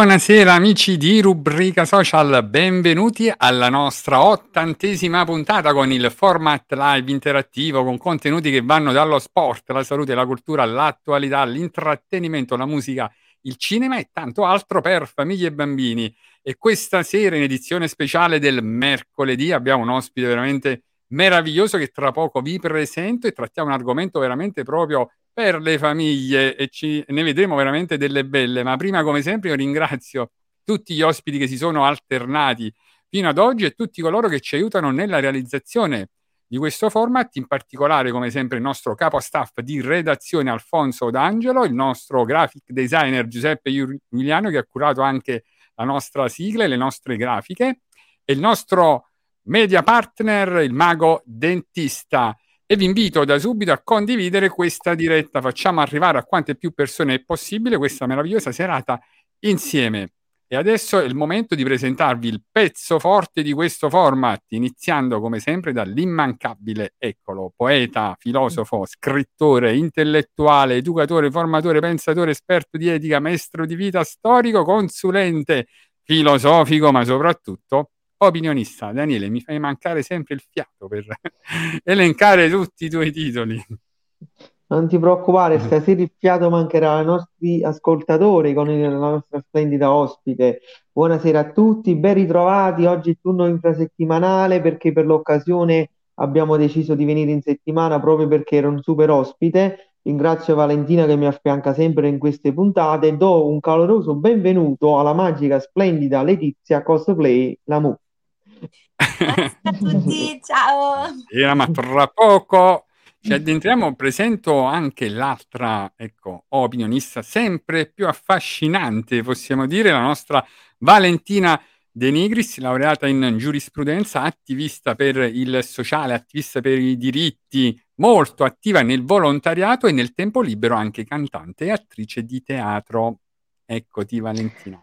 Buonasera amici di Rubrica Social, benvenuti alla nostra ottantesima puntata con il format live interattivo con contenuti che vanno dallo sport, la salute, la cultura, l'attualità, l'intrattenimento, la musica, il cinema e tanto altro per famiglie e bambini. E questa sera in edizione speciale del mercoledì abbiamo un ospite veramente meraviglioso che tra poco vi presento e trattiamo un argomento veramente proprio per le famiglie e ci, ne vedremo veramente delle belle. Ma prima, come sempre, io ringrazio tutti gli ospiti che si sono alternati fino ad oggi e tutti coloro che ci aiutano nella realizzazione di questo format, in particolare, come sempre, il nostro capo staff di redazione Alfonso D'Angelo, il nostro graphic designer Giuseppe Giuliano, che ha curato anche la nostra sigla e le nostre grafiche, e il nostro media partner, il mago dentista e vi invito da subito a condividere questa diretta. Facciamo arrivare a quante più persone possibile questa meravigliosa serata insieme. E adesso è il momento di presentarvi il pezzo forte di questo format, iniziando come sempre dall'immancabile, eccolo, poeta, filosofo, scrittore, intellettuale, educatore, formatore, pensatore, esperto di etica, maestro di vita, storico, consulente, filosofico, ma soprattutto opinionista. Daniele, mi fai mancare sempre il fiato per elencare tutti i tuoi titoli. Non ti preoccupare, stasera il fiato mancherà ai nostri ascoltatori con la nostra splendida ospite. Buonasera a tutti, ben ritrovati. Oggi il turno infrasettimanale perché per l'occasione abbiamo deciso di venire in settimana proprio perché era un super ospite. Ringrazio Valentina che mi affianca sempre in queste puntate. Do un caloroso benvenuto alla magica, splendida Letizia Cosplay Lamu. Ciao a tutti, ciao. Era, ma tra poco ci addentriamo, presento anche l'altra, ecco, opinionista sempre più affascinante, possiamo dire, la nostra Valentina De Nigris, laureata in giurisprudenza, attivista per il sociale, attivista per i diritti, molto attiva nel volontariato e nel tempo libero anche cantante e attrice di teatro. Eccoti Valentina.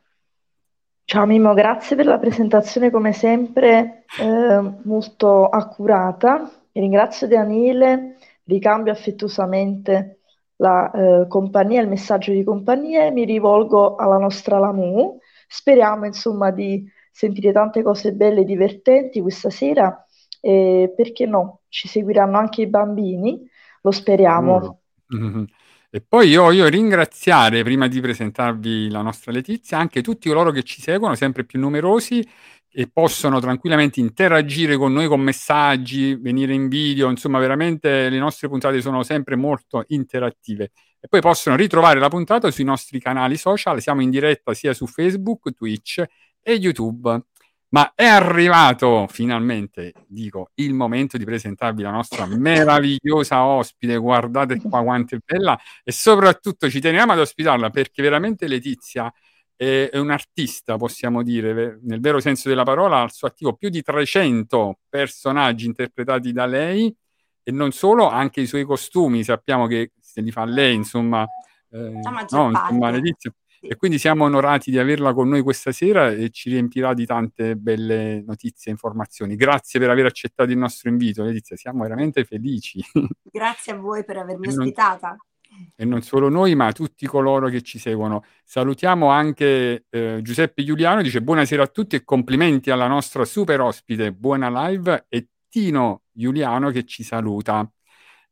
Ciao Mimo, grazie per la presentazione come sempre eh, molto accurata. Ringrazio Daniele, ricambio affettuosamente la eh, compagnia, il messaggio di compagnia e mi rivolgo alla nostra Lamu. Speriamo insomma di sentire tante cose belle e divertenti questa sera e perché no, ci seguiranno anche i bambini, lo speriamo. Mm-hmm. E poi io voglio ringraziare, prima di presentarvi la nostra Letizia, anche tutti coloro che ci seguono, sempre più numerosi, e possono tranquillamente interagire con noi con messaggi, venire in video, insomma veramente le nostre puntate sono sempre molto interattive. E poi possono ritrovare la puntata sui nostri canali social, siamo in diretta sia su Facebook, Twitch e YouTube. Ma è arrivato finalmente, dico, il momento di presentarvi la nostra meravigliosa ospite. Guardate qua quanto è bella e soprattutto ci teniamo ad ospitarla perché veramente Letizia è, è un artista, possiamo dire, nel vero senso della parola, al suo attivo più di 300 personaggi interpretati da lei e non solo, anche i suoi costumi, sappiamo che se li fa lei, insomma, eh, no, insomma Letizia e quindi siamo onorati di averla con noi questa sera e ci riempirà di tante belle notizie e informazioni. Grazie per aver accettato il nostro invito, Letizia, siamo veramente felici. Grazie a voi per avermi ospitata. E non solo noi, ma tutti coloro che ci seguono. Salutiamo anche eh, Giuseppe Giuliano, dice buonasera a tutti e complimenti alla nostra super ospite, buona live, e Tino Giuliano che ci saluta.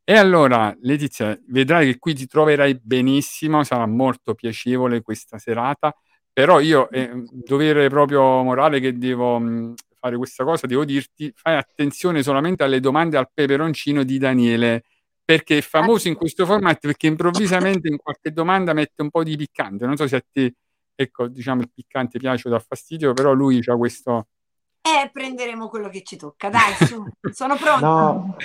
E allora, Letizia, vedrai che qui ti troverai benissimo, sarà molto piacevole questa serata, però io, eh, dovere proprio morale che devo mh, fare questa cosa, devo dirti, fai attenzione solamente alle domande al peperoncino di Daniele, perché è famoso in questo format perché improvvisamente in qualche domanda mette un po' di piccante. Non so se a te, ecco, diciamo, il piccante piace o dà fastidio, però lui ha questo... Eh, prenderemo quello che ci tocca, dai, su, sono pronta. No.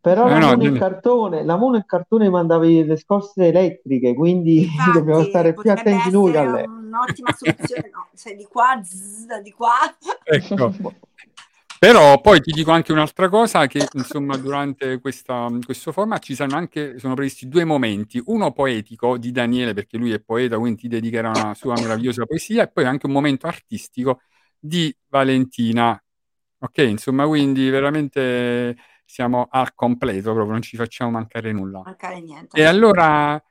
Però No, la no, mono cartone, la mono in cartone mandavi le scosse elettriche, quindi Infatti, dobbiamo stare più attenti noi a lei. un'ottima soluzione, no, sei di qua, zzz, di qua. Ecco. Però poi ti dico anche un'altra cosa, che insomma durante questa, questo format ci saranno anche, sono previsti due momenti, uno poetico di Daniele, perché lui è poeta, quindi ti dedicherà una sua meravigliosa poesia, e poi anche un momento artistico di Valentina. Ok, insomma, quindi veramente siamo al completo, proprio non ci facciamo mancare nulla. Mancare niente. E allora,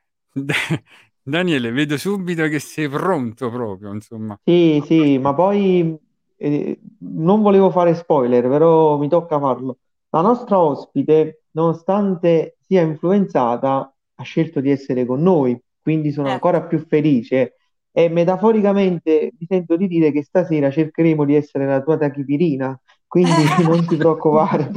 Daniele, vedo subito che sei pronto proprio, insomma. Sì, sì, ma poi eh, non volevo fare spoiler, però mi tocca farlo. La nostra ospite, nonostante sia influenzata, ha scelto di essere con noi, quindi sono Eh. ancora più felice e metaforicamente mi sento di dire che stasera cercheremo di essere la tua tachipirina, quindi non ti preoccupare,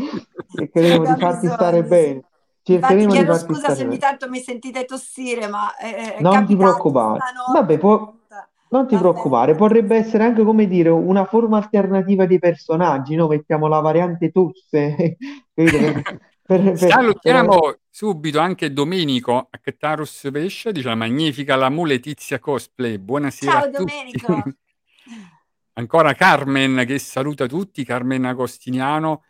cercheremo Da di farti bisogno, stare bene, Infatti cercheremo di chiedo farti scusa stare se ogni tanto mi sentite tossire, ma eh, è Non ti preoccupare. Vabbè, può-. Non ti Va preoccupare, potrebbe essere anche come dire una forma alternativa di personaggi, no? Mettiamo la variante tosse? Per- per- Salutiamo subito anche Domenico Actarus Pesce, dice la magnifica la muletizia cosplay. Buonasera Ciao a tutti. Domenico. Ancora Carmen che saluta tutti, Carmen Agostiniano.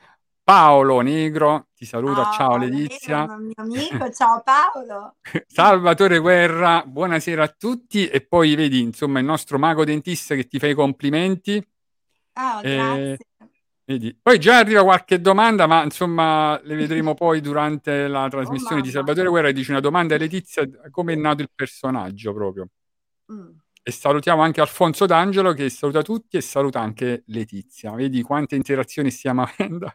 Paolo Negro ti saluta, Oh, ciao Letizia. mio amico, ciao Paolo. Salvatore Guerra, buonasera a tutti. E poi vedi, insomma, il nostro mago dentista che ti fa i complimenti. Oh, Eh, grazie. Vedi. Poi già arriva qualche domanda, ma insomma le vedremo poi durante la trasmissione di Oh, mamma. Salvatore Guerra. Dice una domanda a Letizia, come è nato il personaggio proprio. Mm. E salutiamo anche Alfonso D'Angelo che saluta tutti e saluta anche Letizia. Vedi quante interazioni stiamo avendo.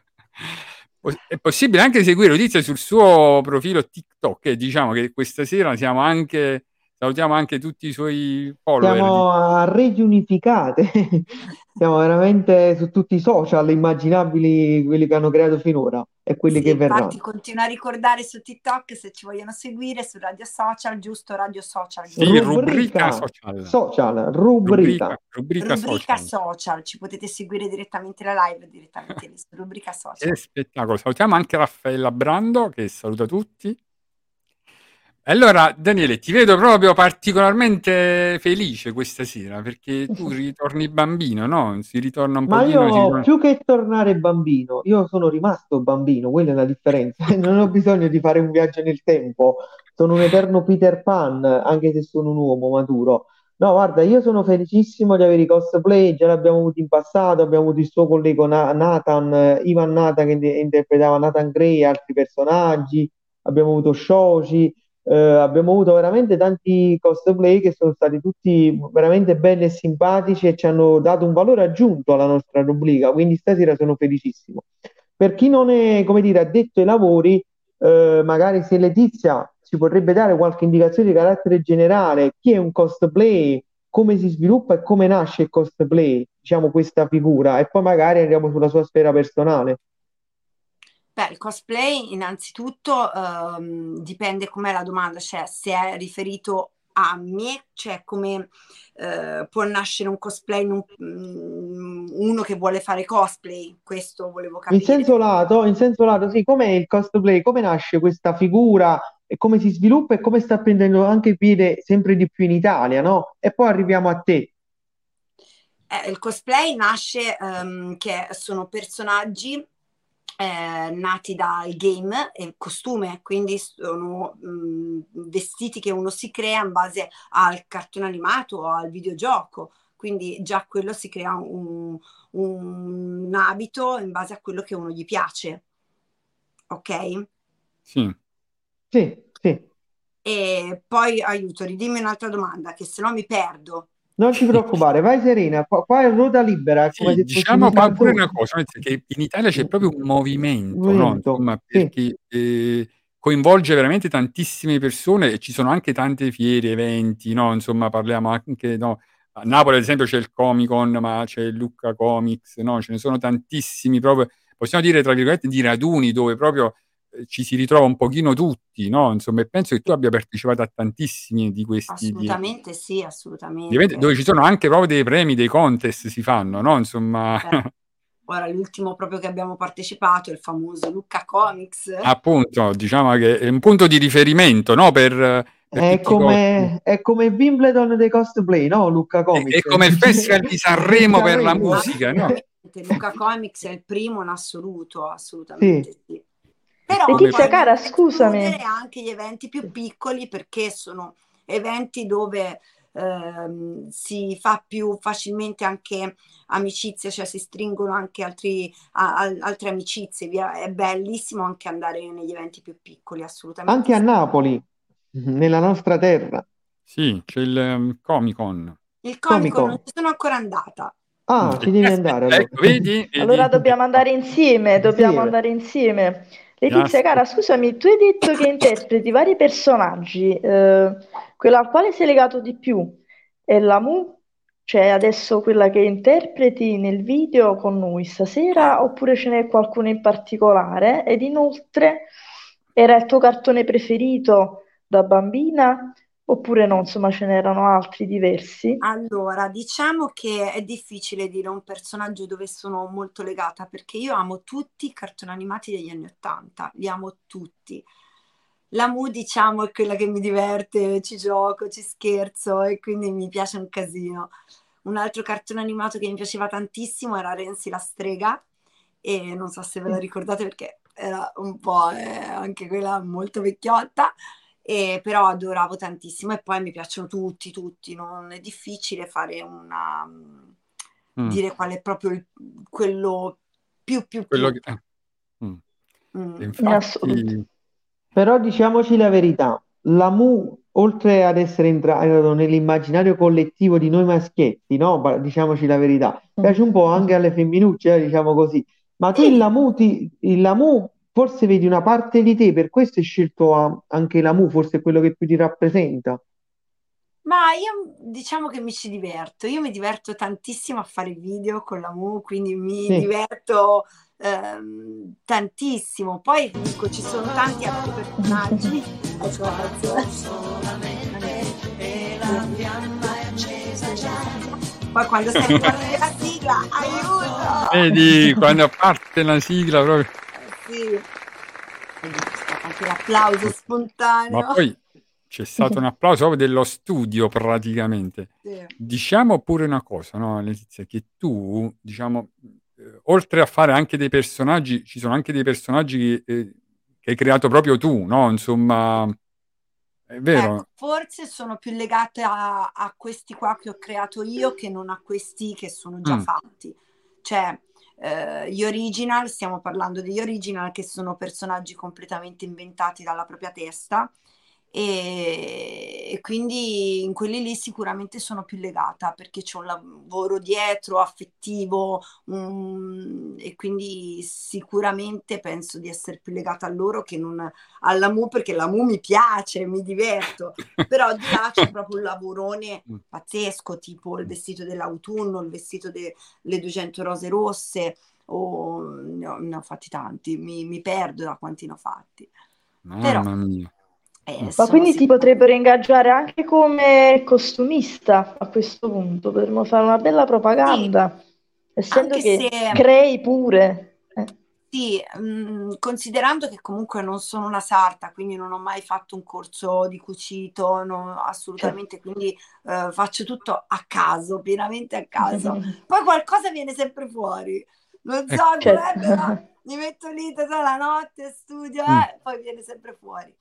È possibile anche seguire Letizia sul suo profilo TikTok e diciamo che questa sera siamo anche, salutiamo anche tutti i suoi follower. Siamo a reti unificate, siamo veramente su tutti i social immaginabili, quelli che hanno creato finora e quelli Sì, che infatti verranno. continua a ricordare su TikTok se ci vogliono seguire su Radio Social, giusto Radio Social. Sì, giusto? rubrica social. social, rubrica. rubrica, rubrica Rubrica social. social, ci potete seguire direttamente la live, direttamente lì su rubrica social. Che spettacolo. Salutiamo anche Raffaella Brando che saluta tutti. Allora, Daniele, ti vedo proprio particolarmente felice questa sera perché tu ritorni bambino, no? Si ritorna un Ma pochino. si io ritorna- più che tornare bambino, io sono rimasto bambino, quella è la differenza. Non ho bisogno di fare un viaggio nel tempo, sono un eterno Peter Pan, anche se sono un uomo maturo. No, guarda, io sono felicissimo di avere i cosplay, già l'abbiamo avuto in passato, abbiamo avuto il suo collega Na- Nathan, Ivan Nathan che in- interpretava Nathan Gray e altri personaggi, abbiamo avuto Shoji, eh, abbiamo avuto veramente tanti cosplay che sono stati tutti veramente belli e simpatici e ci hanno dato un valore aggiunto alla nostra rubrica, quindi stasera sono felicissimo. Per chi non è, come dire, addetto ai lavori, eh, magari se Letizia ci potrebbe dare qualche indicazione di carattere generale, chi è un cosplay, come si sviluppa e come nasce il cosplay, diciamo questa figura, e poi magari andiamo sulla sua sfera personale. Beh, il cosplay innanzitutto ehm, dipende com'è la domanda, cioè se è riferito a me, cioè come eh, può nascere un cosplay un, mm, uno che vuole fare cosplay, questo volevo capire. In senso lato, in senso lato, sì, com'è il cosplay? Come nasce questa figura e come si sviluppa e come sta prendendo anche piede sempre di più in Italia, no? E poi arriviamo a te. Eh, il cosplay nasce um, che sono personaggi eh, nati dal game e costume, quindi sono mh, vestiti che uno si crea in base al cartone animato o al videogioco. Quindi già quello si crea un, un abito in base a quello che uno gli piace. Ok? Sì. Sì, sì. E poi aiuto, ridimmi un'altra domanda, che se no mi perdo. Non ti preoccupare, vai serena, qua, qua è ruota libera. Sì, diciamo pure una cosa, che in Italia c'è proprio un movimento, movimento no? Insomma, perché sì. eh, coinvolge veramente tantissime persone e ci sono anche tante fiere, eventi, no? Insomma, parliamo anche, no? A Napoli ad esempio c'è il Comic Con, ma c'è il Lucca Comics, no? Ce ne sono tantissimi proprio, possiamo dire tra virgolette, di raduni dove proprio ci si ritrova un pochino tutti, no? Insomma, e penso che tu abbia partecipato a tantissimi di questi. Assolutamente di... sì, assolutamente. Dove ci sono anche proprio dei premi, dei contest si fanno, no? Insomma. Eh. Ora, l'ultimo proprio che abbiamo partecipato è il famoso Lucca Comics. Appunto, diciamo che è un punto di riferimento, no? Per, per è, come, è come Wimbledon dei cosplay, no? Lucca Comics. È, è come il Festival di Sanremo per la musica, no? Lucca Comics è il primo in assoluto, assolutamente sì. sì. Però Letizia, cara, scusami. anche gli eventi più piccoli perché sono eventi dove ehm, si fa più facilmente anche amicizia, cioè si stringono anche altri, a, a, altre amicizie. Via. È bellissimo anche andare negli eventi più piccoli, assolutamente. Anche a Napoli, nella nostra terra. Sì, c'è il um, Comic Con. Il Comic Con non ci sono ancora andata. Ah, ci devi andare. Allora, ecco, vedi, vedi. allora dobbiamo andare insieme, dobbiamo sì. andare insieme. Letizia, cara, scusami, tu hai detto che interpreti vari personaggi, eh, quella al quale sei legato di più è la Mu, cioè adesso quella che interpreti nel video con noi stasera, oppure ce n'è qualcuno in particolare? Ed inoltre era il tuo cartone preferito da bambina Oppure no, insomma, ce n'erano altri diversi? Allora, diciamo che è difficile dire un personaggio dove sono molto legata perché io amo tutti i cartoni animati degli anni Ottanta, li amo tutti. La Mu, diciamo, è quella che mi diverte, ci gioco, ci scherzo e quindi mi piace un casino. Un altro cartone animato che mi piaceva tantissimo era Renzi la strega e non so se ve la ricordate perché era un po' eh, anche quella molto vecchiotta e però adoravo tantissimo e poi mi piacciono tutti, tutti, non è difficile fare una... Mm. dire qual è proprio il, quello più più quello più. Che, eh. mm. Mm. Infatti... Però diciamoci la verità, la Mu, oltre ad essere entrato nell'immaginario collettivo di noi maschietti, no? diciamoci la verità, mm. piace un po' anche alle femminucce, eh, diciamo così. Ma tu il Lamu, ti, il Lamu forse vedi una parte di te, per questo hai scelto anche la Mu, forse è quello che più ti rappresenta. Ma io diciamo che mi ci diverto, io mi diverto tantissimo a fare video con la Mu, quindi mi sì. diverto ehm, tantissimo. Poi dico, ci sono tanti altri personaggi. Poi quando stai parte la sigla, aiuto! Vedi, quando parte la sigla proprio sì. anche l'applauso spontaneo. Ma poi c'è stato un applauso dello studio praticamente. Sì. Diciamo pure una cosa, no, Letizia, che tu, diciamo, eh, oltre a fare anche dei personaggi, ci sono anche dei personaggi che, eh, che hai creato proprio tu, no? Insomma, è vero. Ecco, forse sono più legate a, a, questi qua che ho creato io che non a questi che sono già mm. fatti. Cioè, eh, gli original, stiamo parlando degli original che sono personaggi completamente inventati dalla propria testa e, e, quindi in quelli lì sicuramente sono più legata perché c'è un lavoro dietro affettivo um, e quindi sicuramente penso di essere più legata a loro che non alla Mu perché la Mu mi piace, mi diverto, però di là c'è proprio un lavorone mm. pazzesco tipo il vestito dell'autunno, il vestito delle 200 rose rosse o ne ho, ne ho fatti tanti, mi, mi, perdo da quanti ne ho fatti. Mamma però, mia Eh, Ma quindi ti potrebbero ingaggiare anche come costumista a questo punto, potremmo fare una bella propaganda, sì, essendo che se... crei pure. Eh. Sì, mh, mm, considerando che comunque non sono una sarta, quindi non ho mai fatto un corso di cucito, no, assolutamente, certo. quindi uh, faccio tutto a caso, pienamente a caso. Poi qualcosa viene sempre fuori, non so, eh, certo. però mi metto lì tutta la notte, studio, mm. eh, poi viene sempre fuori.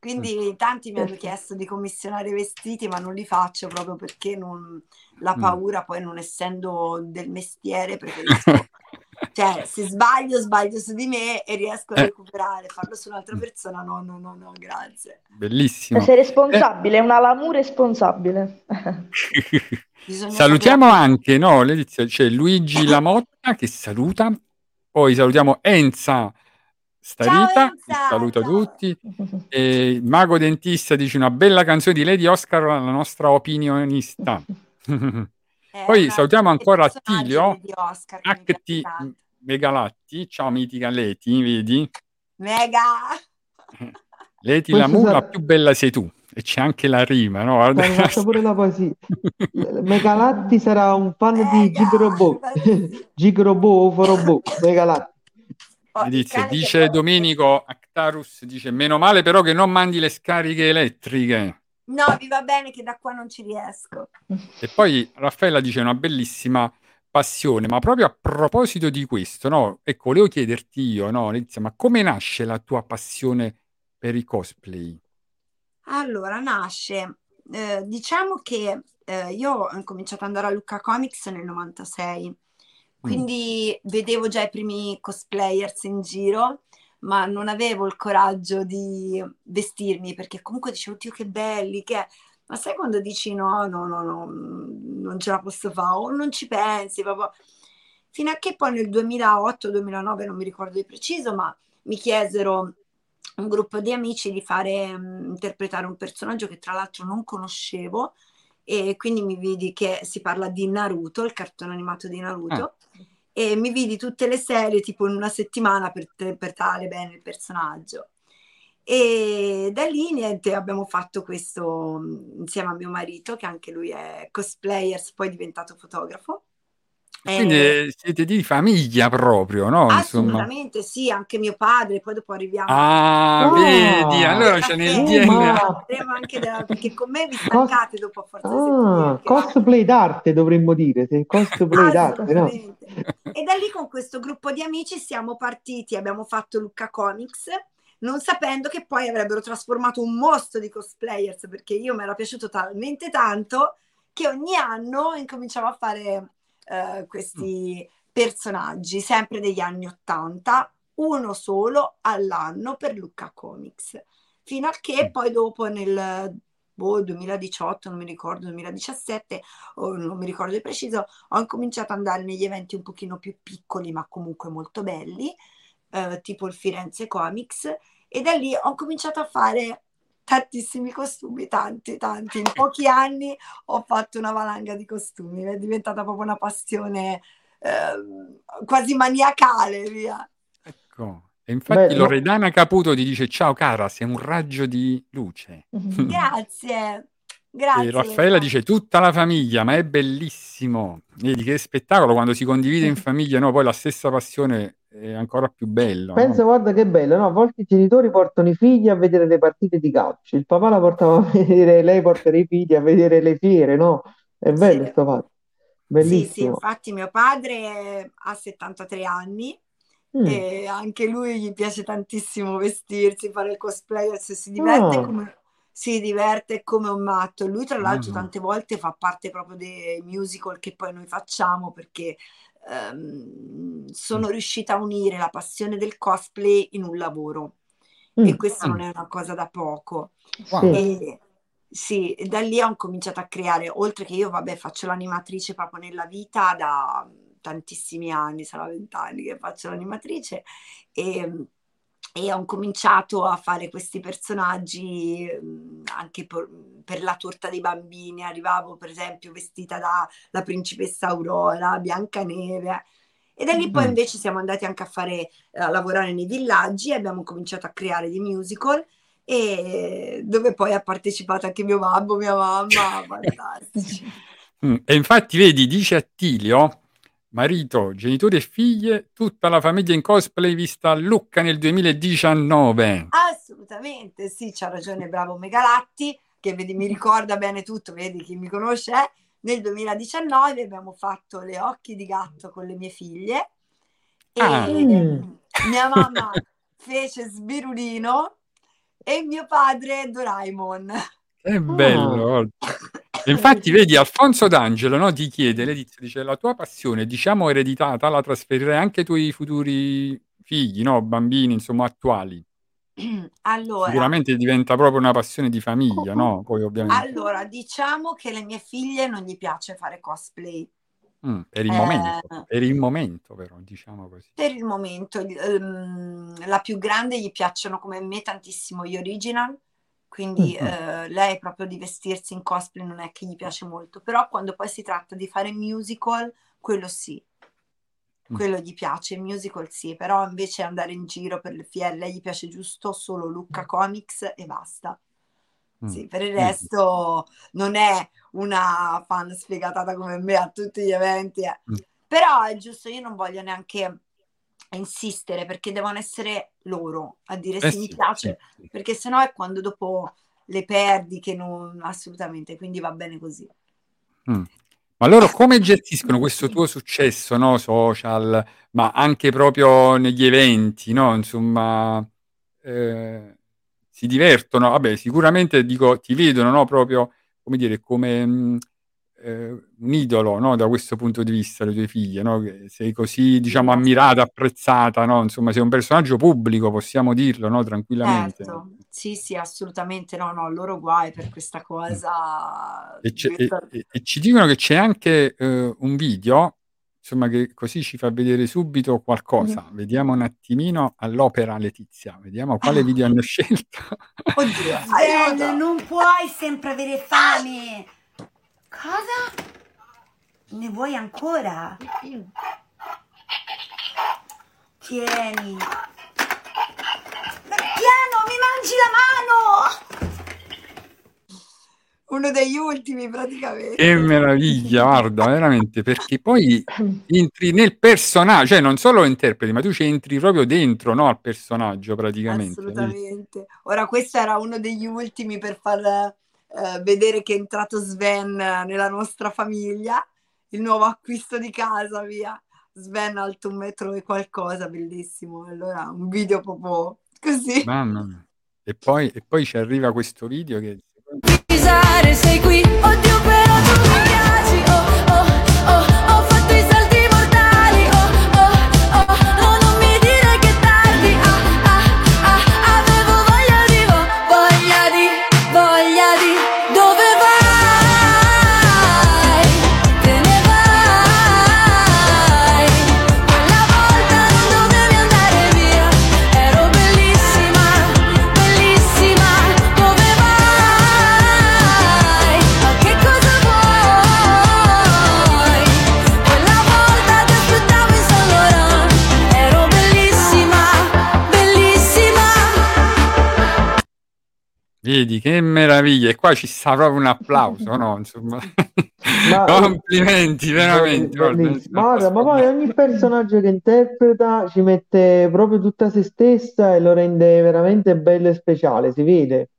Quindi tanti mi hanno chiesto di commissionare i vestiti, ma non li faccio proprio perché non, la mm. paura, poi non essendo del mestiere, preferisco. cioè, se sbaglio, sbaglio su di me e riesco a eh. recuperare, farlo su un'altra mm. persona, no, no, no, no, grazie. Bellissimo. Sei responsabile, è una lamu responsabile. salutiamo sapere... anche, no, Letizia, c'è Luigi Lamotta che saluta, poi salutiamo Enza Starita, saluta tutti. E il mago dentista dice una bella canzone di Lady Oscar, la nostra opinionista. Eh, Poi salutiamo ancora Attilio, HT Megalatti, ciao mitica Leti, vedi? Mega! Leti la mula sarà... più bella sei tu. E c'è anche la rima, no? Guarda. Guarda pure la poesia. Megalatti sarà un fan Mega. di Gigrobot. Gigrobot, Forobot, Megalatti. Oh, dice, dice Domenico Actarus, dice meno male però che non mandi le scariche elettriche. No, vi va bene che da qua non ci riesco. E poi Raffaella dice una bellissima passione, ma proprio a proposito di questo, no? Ecco, volevo chiederti io, no, Letizia, ma come nasce la tua passione per i cosplay? Allora, nasce, eh, diciamo che eh, io ho cominciato ad andare a Lucca Comics nel 96 Mm. Quindi mm. vedevo già i primi cosplayers in giro, ma non avevo il coraggio di vestirmi perché comunque dicevo, Dio che belli, che è? Ma sai quando dici no, no, no, no, non ce la posso fare o non ci pensi proprio. Fino a che poi nel 2008-2009, non mi ricordo di preciso, ma mi chiesero un gruppo di amici di fare um, interpretare un personaggio che tra l'altro non conoscevo e quindi mi vidi che si parla di Naruto, il cartone animato di Naruto. Ah e mi vidi tutte le serie tipo in una settimana per interpretare bene il personaggio. E da lì niente, abbiamo fatto questo insieme a mio marito, che anche lui è cosplayer, poi è diventato fotografo. Quindi eh, siete di famiglia proprio, no? Assolutamente Insomma. sì, anche mio padre, poi dopo arriviamo. Ah, oh, vedi, allora c'è nel DNA. Anche della, perché con me vi stancate Cos- dopo a forza ah, Cosplay d'arte dovremmo dire, cosplay d'arte, no? E da lì con questo gruppo di amici siamo partiti, abbiamo fatto Lucca Comics, non sapendo che poi avrebbero trasformato un mostro di cosplayers, perché io mi era piaciuto talmente tanto che ogni anno incominciavo a fare eh, questi personaggi, sempre degli anni Ottanta, uno solo all'anno per Lucca Comics, fino a che mm. poi dopo nel boh, 2018, non mi ricordo, 2017, o non mi ricordo di preciso, ho incominciato ad andare negli eventi un pochino più piccoli, ma comunque molto belli, eh, tipo il Firenze Comics, e da lì ho cominciato a fare tantissimi costumi, tanti, tanti. In pochi anni ho fatto una valanga di costumi, è diventata proprio una passione eh, quasi maniacale, via. Ecco. E infatti Beh, Loredana no. Caputo ti dice ciao cara, sei un raggio di luce. Grazie. Grazie. E Raffaella dice tutta la famiglia, ma è bellissimo. Vedi che spettacolo quando si condivide in famiglia, no? Poi la stessa passione è ancora più bello. Pensa, no? guarda che bello, no? A volte i genitori portano i figli a vedere le partite di calcio, il papà la portava a vedere, lei porta i figli a vedere le fiere, no? È bello questo sì. fatto. Bellissimo. Sì, sì, infatti mio padre ha 73 anni mm. e anche lui gli piace tantissimo vestirsi, fare il cosplay, se si diverte oh. come si diverte come un matto. Lui, tra l'altro, mm. tante volte fa parte proprio dei musical che poi noi facciamo perché ehm, sono mm. riuscita a unire la passione del cosplay in un lavoro mm. e questo non è una cosa da poco. Wow. E, sì, da lì ho cominciato a creare, oltre che io, vabbè, faccio l'animatrice proprio nella vita da tantissimi anni, sarà vent'anni che faccio l'animatrice e e ho cominciato a fare questi personaggi mhmm, anche per, la torta dei bambini. Arrivavo, per esempio, vestita da la principessa Aurora, Biancaneve. E da lì poi invece siamo andati anche a fare, a lavorare nei villaggi, abbiamo cominciato a creare dei musical e dove poi ha partecipato anche mio babbo, mia mamma, fantastici. E infatti vedi, dice Attilio, marito, genitori e figlie, tutta la famiglia in cosplay vista a Lucca nel 2019. Assolutamente, sì, c'ha ragione, bravo Megalatti, che vedi, mi ricorda bene tutto, vedi chi mi conosce è. Nel 2019 abbiamo fatto le occhi di gatto con le mie figlie e Ah. Mm. mia mamma fece Sbirulino e mio padre Doraemon. Che bello. guarda. Infatti vedi, Alfonso D'Angelo no, ti chiede, Letizia, dice, la tua passione, diciamo ereditata, la trasferirai anche ai tuoi futuri figli, no? bambini, insomma, attuali. Allora, Sicuramente diventa proprio una passione di famiglia, no? Poi ovviamente. allora, diciamo che le mie figlie non gli piace fare cosplay. Mm, per il Eh, momento, per il momento però, diciamo così. Per il momento, ehm, la più grande gli piacciono come me tantissimo gli original, quindi Mhm. eh, lei proprio di vestirsi in cosplay non è che gli piace molto, però quando poi si tratta di fare musical, quello sì, quello gli piace, musical sì, però invece andare in giro per le fiere, lei gli piace giusto solo Lucca Comics e basta. Mm. Sì, per il resto non è una fan sfegatata come me a tutti gli eventi, eh. Mm. Però è giusto, io non voglio neanche insistere perché devono essere loro a dire Eh sì, mi piace, sì, sì. perché sennò è quando dopo le perdi che non assolutamente, quindi va bene così. Mm. Ma loro come gestiscono questo tuo successo, no? Social, ma anche proprio negli eventi, no? Insomma, eh, si divertono. Vabbè, sicuramente dico, ti vedono, no? Proprio, come dire, come mh, eh, un idolo, no? Da questo punto di vista, le tue figlie, no? Che sei così, diciamo, ammirata, apprezzata, no? Insomma, sei un personaggio pubblico, possiamo dirlo, no? Tranquillamente. Certo, sì, sì, assolutamente no, no, loro guai per questa cosa. E, c'è- e- e- e ci dicono che c'è anche eh, un video, insomma, che così ci fa vedere subito qualcosa. Vediamo un attimino all'opera Letizia, vediamo quale video hanno scelto. Oddio, aiuto. non puoi sempre avere fame. Cosa? Ne vuoi ancora? Tieni. Ma Piano, mi mangi la mano! Uno degli ultimi praticamente. Che meraviglia, guarda, veramente, perché poi entri nel personaggio, cioè non solo lo interpreti, ma tu ci entri proprio dentro, no, al personaggio praticamente. Assolutamente. Ora, questo era uno degli ultimi per far eh, vedere che è entrato Sven nella nostra famiglia, il nuovo acquisto di casa, via. Sven alto un metro e qualcosa, bellissimo. Allora, un video proprio così. Mamma mia. E poi, e poi ci arriva questo video che... Pisare, sei qui, oddio però tu Vedi che meraviglia, e qua ci sta proprio un applauso, no? Insomma, Ma- complimenti, veramente. guarda, Bellissimo. Ma guarda, ma poi ogni personaggio che interpreta ci mette proprio tutta se stessa e lo rende veramente bello e speciale, si vede.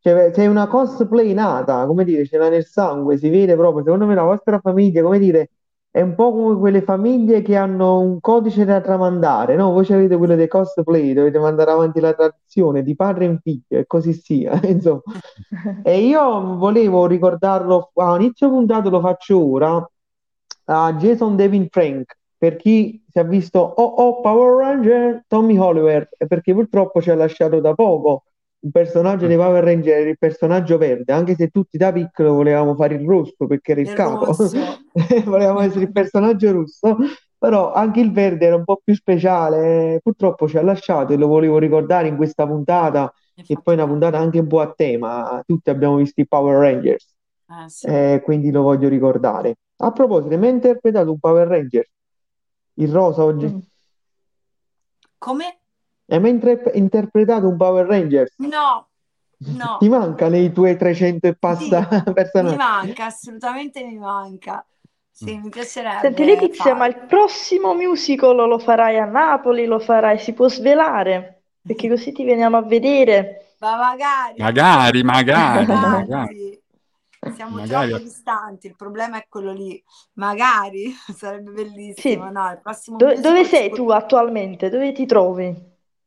Cioè, sei una cosplay nata, come dire, ce l'ha nel sangue, si vede proprio. Secondo me la vostra famiglia, come dire, è un po' come quelle famiglie che hanno un codice da tramandare, no? Voi avete quello dei cosplay, dovete mandare avanti la tradizione di padre in figlio e così sia, insomma. E io volevo ricordarlo, a inizio puntato lo faccio ora, a Jason Devin Frank, per chi si è visto Oh Oh Power Ranger, Tommy Oliver, perché purtroppo ci ha lasciato da poco un personaggio dei Power Ranger, il personaggio verde, anche se tutti da piccolo volevamo fare il rosso perché era il Il capo, volevamo essere il personaggio rosso, però anche il verde era un po' più speciale, purtroppo ci ha lasciato e lo volevo ricordare in questa puntata, che poi è una puntata anche un po' a tema, tutti abbiamo visto i Power Rangers. Eh, sì. Eh, quindi lo voglio ricordare. A proposito, mi ha interpretato un Power Ranger, il rosa oggi. Mm. Come? E mi ha intre- interpretato un Power Rangers. No, No. Ti manca nei tuoi 300 e Sì, passa mi personaggi? manca, assolutamente mi manca. Sì, mi Senti piacerebbe Letizia, ma il prossimo musical lo farai a Napoli? Lo farai? Si può svelare? Perché così ti veniamo a vedere. Ma magari, Magari, magari, magari, siamo magari. troppo distanti, il problema è quello lì. Magari sarebbe bellissimo, Sì. no? Il prossimo Dove, sei sicur- tu attualmente? Dove ti trovi?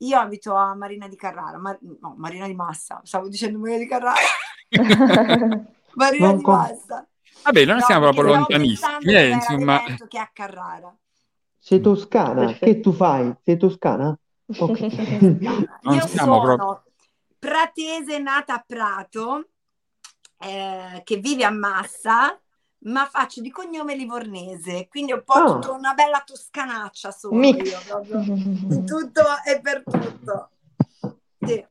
Io abito a Marina di Carrara, ma- no, Marina di Massa, stavo dicendo Marina di Carrara, Marina Non di com- Massa. Vabbè, non No, siamo proprio lontanissimi, eh, insomma. che è a Carrara. Sei toscana? Che tu fai? Sei toscana? Ok. Non Io siamo proprio... sono pratese nata a Prato, eh, che vive a Massa, ma faccio di cognome livornese, quindi un po' Ah. tutta una bella toscanaccia sono io, Mix. proprio in tutto e per tutto. Sì.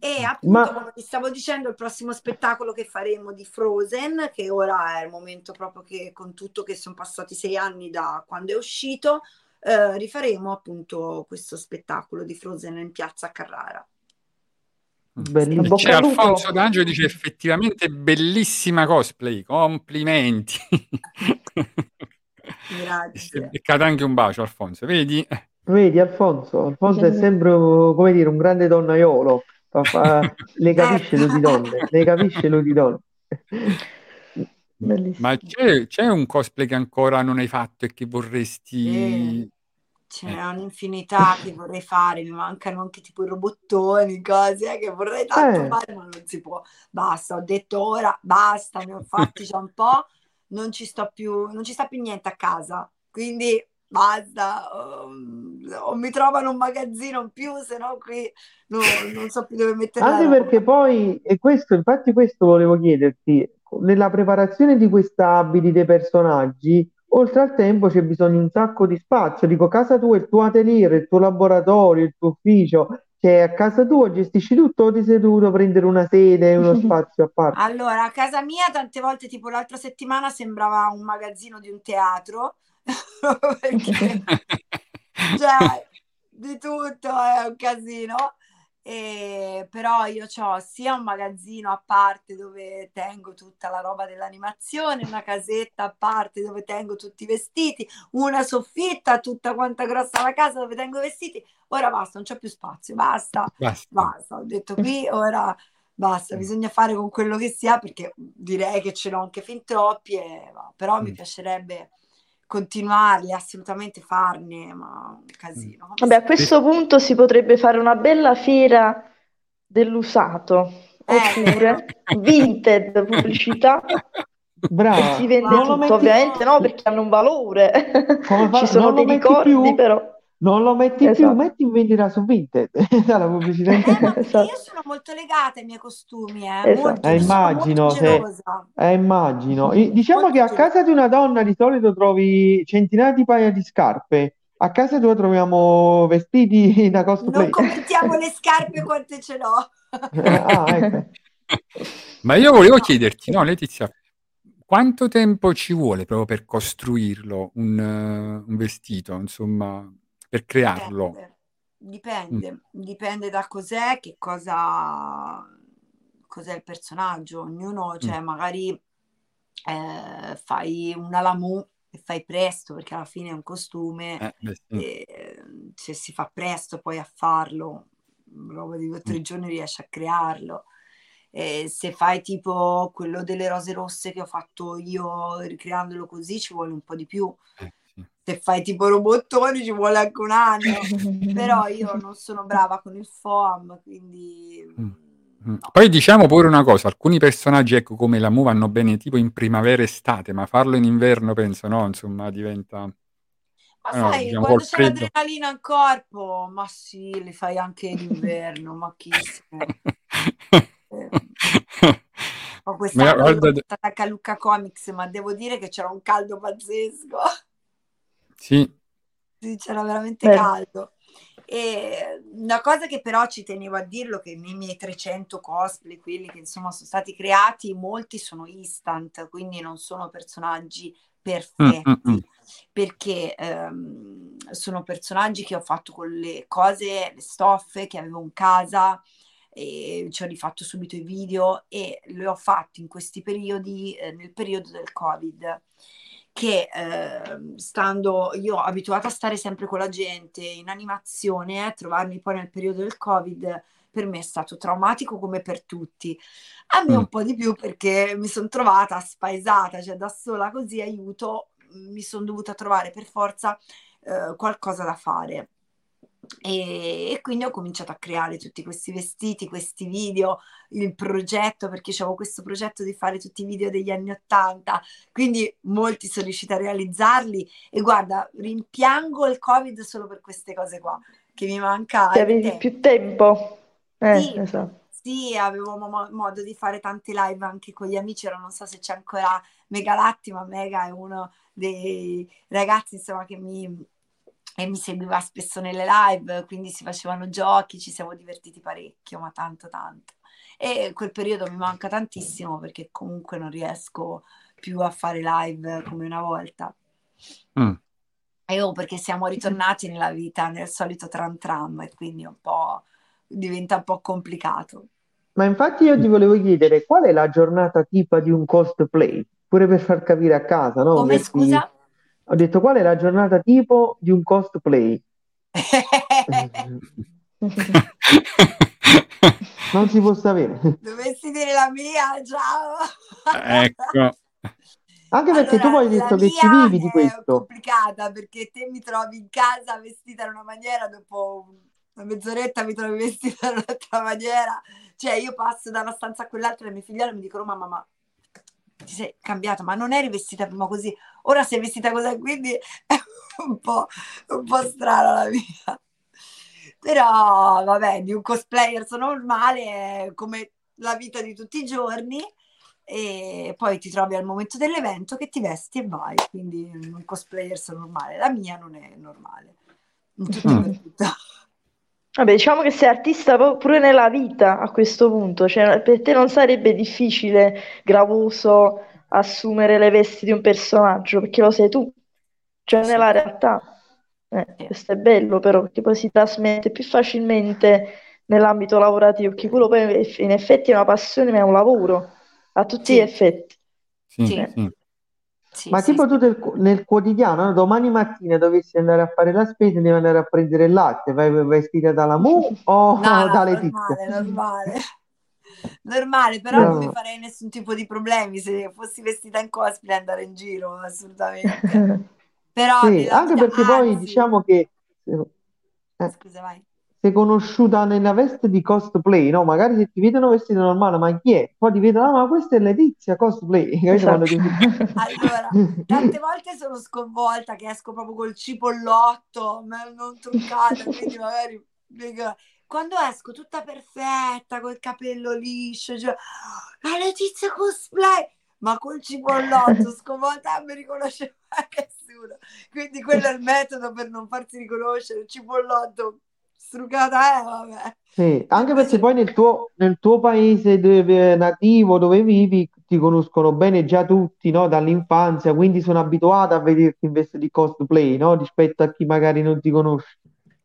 E appunto, Ma come vi stavo dicendo, il prossimo spettacolo che faremo di Frozen, che ora è il momento proprio che con tutto che sono passati sei anni da quando è uscito, eh, rifaremo appunto questo spettacolo di Frozen in piazza Carrara. C'è. Alfonso D'Angelo dice effettivamente bellissima cosplay, complimenti. Grazie. E cade anche un bacio, Alfonso, vedi? Vedi, Alfonso, Alfonso è sempre, come dire, un grande donnaiolo. Fa- fa- le capisce lui di donne, le capisce lui di donne. Bellissimo. Ma c'è, c'è un cosplay che ancora non hai fatto e che vorresti... Eh, Ce n'è un'infinità che vorrei fare, mi mancano anche tipo i robottoni, cose eh, che vorrei tanto Eh. fare, ma non si può. Basta, ho detto ora, basta, ne ho fatti già un po', non ci sto più, non ci sta più niente a casa, quindi basta, um, o mi trovano un magazzino in più, se no qui no- non so più dove mettere Anche perché poi, e questo, infatti questo volevo chiederti, nella preparazione di questa abili dei personaggi, oltre al tempo c'è bisogno di un sacco di spazio. Dico, casa tua, il tuo atelier, il tuo laboratorio, il tuo ufficio, cioè a casa tua gestisci tutto o ti sei dovuto prendere una sede e uno spazio a parte? Allora, a casa mia tante volte, tipo l'altra settimana, sembrava un magazzino di un teatro, perché cioè, di tutto è un casino. E, però io ho sia un magazzino a parte dove tengo tutta la roba dell'animazione, una casetta a parte dove tengo tutti i vestiti, una soffitta tutta quanta grossa la casa dove tengo i vestiti. Ora basta, non c'è più spazio, basta, Basta. basta. Ho detto qui, ora basta, bisogna fare con quello che si ha perché direi che ce l'ho anche fin troppi, e, però mi Mm. piacerebbe continuarli, assolutamente farne, ma un casino. Vabbè, a questo punto si potrebbe fare una bella fiera dell'usato, Eh, oppure Vinted pubblicità, Brava, si vende tutto, ovviamente no, perché hanno un valore. Ci sono dei ricordi, più, però. Non lo metti più, Esatto. metti in vendita su Vinted, dalla pubblicità Eh, ma perché Esatto. io sono molto legata ai miei costumi, eh, Esatto. molto, Eh, io sono molto immagino, se, gelosa, eh, immagino. I- Diciamo molto che a casa di una donna di solito trovi centinaia di paia di scarpe, a casa tua troviamo vestiti da Non cosplay. commentiamo le scarpe quante ce l'ho. Ah, ecco. Ma io volevo chiederti, no, Letizia, quanto tempo ci vuole proprio per costruirlo un, eh, un vestito, insomma, per crearlo? Dipende, dipende, dipende da cos'è, che cosa, cos'è il personaggio. Ognuno, cioè, magari eh, fai una lamu e fai presto perché alla fine è un costume Eh, beh, sì. e se si fa presto poi a farlo, roba di due o tre giorni riesci a crearlo. E se fai tipo quello delle rose rosse che ho fatto io ricreandolo così ci vuole un po' di più. Eh. Se fai tipo robottoni ci vuole anche un anno. Però io non sono brava con il foam, quindi Mm. mm, no. Poi diciamo pure una cosa, alcuni personaggi, ecco, come la Mu vanno bene tipo in primavera e estate, ma farlo in inverno penso, no, insomma, diventa... Ma no, sai, diciamo quando c'è freddo. l'adrenalina in corpo, ma sì, li fai anche d'inverno, ma chi se ne- Eh, quest'anno io guarda, ero stata a Lucca Comics, ma devo dire che c'era un caldo pazzesco. Sì, Sì, c'era veramente Beh. caldo. E una cosa che però ci tenevo a dirlo, che nei miei 300 cosplay, quelli che insomma sono stati creati, molti sono instant, quindi non sono personaggi Mm, perfetti, mm, mm. perché ehm, sono personaggi che ho fatto con le cose, le stoffe che avevo in casa e ci ho rifatto subito i video e li ho fatti in questi periodi, eh, nel periodo del Covid che eh, stando io abituata a stare sempre con la gente in animazione, eh, trovarmi poi nel periodo del Covid per me è stato traumatico come per tutti. A me Mm. un po' di più perché mi sono trovata spaesata, cioè da sola così aiuto, mi sono dovuta trovare per forza eh, qualcosa da fare. E, e quindi ho cominciato a creare tutti questi vestiti, questi video, il progetto, perché avevo questo progetto di fare tutti i video degli anni Ottanta, quindi molti sono riuscita a realizzarli e guarda, rimpiango il Covid solo per queste cose qua, che mi manca Che avevi tempo. più tempo. Eh, Sì, esatto. sì, avevo mo- modo di fare tante live anche con gli amici, ora non so se c'è ancora Megalatti, ma Mega è uno dei ragazzi, insomma, che mi, e mi seguiva spesso nelle live, quindi si facevano giochi, ci siamo divertiti parecchio, ma tanto tanto. E quel periodo mi manca tantissimo perché comunque non riesco più a fare live come una volta. Mm. E oh, perché siamo ritornati nella vita, nel solito tram tram, e quindi un po' diventa un po' complicato. Ma infatti io ti volevo chiedere qual è la giornata tipo di un cosplay? Pure per far capire a casa, no? Come chi- scusa? Ho detto qual è la giornata tipo di un cosplay? Non si può sapere. Dovessi dire la mia, ciao. Ecco. Anche perché tu Allora, poi hai detto che ci vivi di è questo. complicata perché te mi trovi in casa vestita in una maniera, dopo una mezz'oretta mi trovi vestita in un'altra maniera. Cioè, io passo da una stanza a quell'altra e le mie figliole mi dicono: Mamma, ma ti sei cambiata, ma non eri vestita prima così, ora sei vestita così, quindi è un po', un po' strana la mia. Però, vabbè, di un cosplayer normale è come la vita di tutti i giorni e poi ti trovi al momento dell'evento che ti vesti e vai, quindi un cosplayer normale. La mia non è normale. In tutto Mm. Vabbè, diciamo che sei artista po- pure nella vita a questo punto, cioè per te non sarebbe difficile, gravoso assumere le vesti di un personaggio, perché lo sei tu, cioè Sì. nella realtà. Eh, questo è bello però, perché poi si trasmette più facilmente nell'ambito lavorativo, perché quello poi in effetti è una passione, ma è un lavoro, a tutti gli Sì. effetti. Sì, Sì. Sì. Ma sì, tipo tu del- nel quotidiano, no? Domani mattina dovessi andare a fare la spesa, devi andare a prendere il latte, vai vestita da Lamu o No, no, da Letizia? normale, normale. Normale, però non mi No. farei nessun tipo di problemi se fossi vestita in cosplay andare in giro, assolutamente. Però Sì, anche perché poi diciamo che eh, scusa, vai. Sei conosciuta nella veste di cosplay, no? Magari se ti vedono vestita normale, ma chi è? Poi ti vedono, ah, ma questa è Letizia cosplay, Esatto. ti... Allora, tante volte sono sconvolta che esco proprio col cipollotto, ma non truccata, quindi magari quando esco tutta perfetta, col capello liscio, cioè, la Letizia cosplay, ma col cipollotto sconvolta non mi riconosce mai nessuno. Quindi quello è il metodo per non farsi riconoscere, il cipollotto struccata, eh, vabbè. Sì, anche perché poi nel tuo, nel tuo paese dove, nativo, dove vivi, ti conoscono bene già tutti, no? Dall'infanzia, quindi sono abituata a vederti in veste di cosplay, no? Rispetto a chi magari non ti conosce.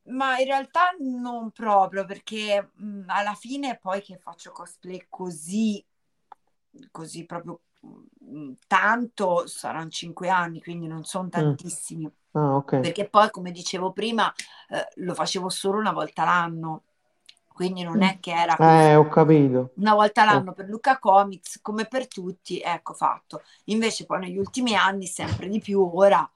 Ma in realtà non proprio, perché mh, alla fine poi che faccio cosplay così, così proprio tanto, saranno cinque anni, quindi non sono tantissimi. Ah, ok. Perché poi, come dicevo prima, eh, lo facevo solo una volta l'anno, quindi non è che era così. Eh, ho capito. Una volta Oh. l'anno per Luca Comics, come per tutti, ecco fatto. Invece poi negli ultimi anni sempre di più, ora,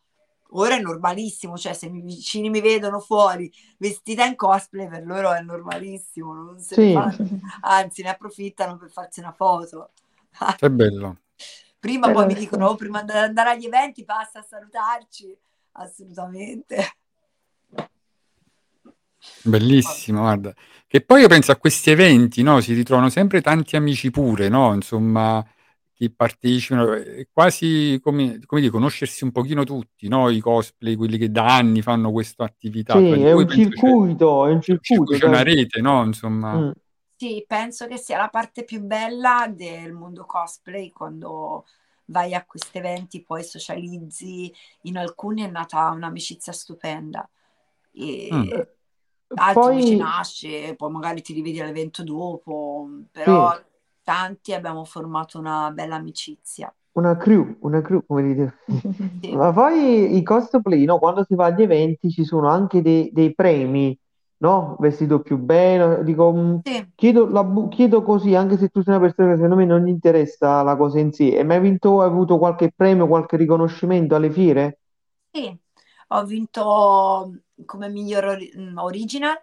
ora è normalissimo, cioè se i miei vicini mi vedono fuori vestita in cosplay, per loro è normalissimo, non se ne Sì. fanno, anzi ne approfittano per farsi una foto. Che bello. Prima poi mi dicono, oh, prima di andare agli eventi passa a salutarci, assolutamente. Bellissimo, guarda. Che poi io penso a questi eventi, no? Si ritrovano sempre tanti amici pure, no? Insomma, chi partecipano, è quasi come, come dire, conoscersi un pochino tutti, no? I cosplay, quelli che da anni fanno questa attività. Sì, è un penso c'è, circuito, è un circuito, c'è una sai? rete, no? Insomma, Mm. Sì, penso che sia la parte più bella del mondo cosplay quando vai a questi eventi, poi socializzi. In alcuni è nata un'amicizia stupenda. E Mm. altri invece Poi, nasce, poi magari ti rivedi all'evento dopo, però sì, tanti abbiamo formato una bella amicizia. una crew, una crew, come dite. Sì, Ma poi i cosplay, no? Quando si va agli eventi ci sono anche dei, dei premi, no? Vestito più bene. Dico, mh, sì. chiedo, la bu- chiedo così, anche se tu sei una persona che secondo me non gli interessa la cosa in sé. Hai mai vinto, hai avuto qualche premio, qualche riconoscimento alle fiere? Sì, ho vinto come miglior ori- mm, original,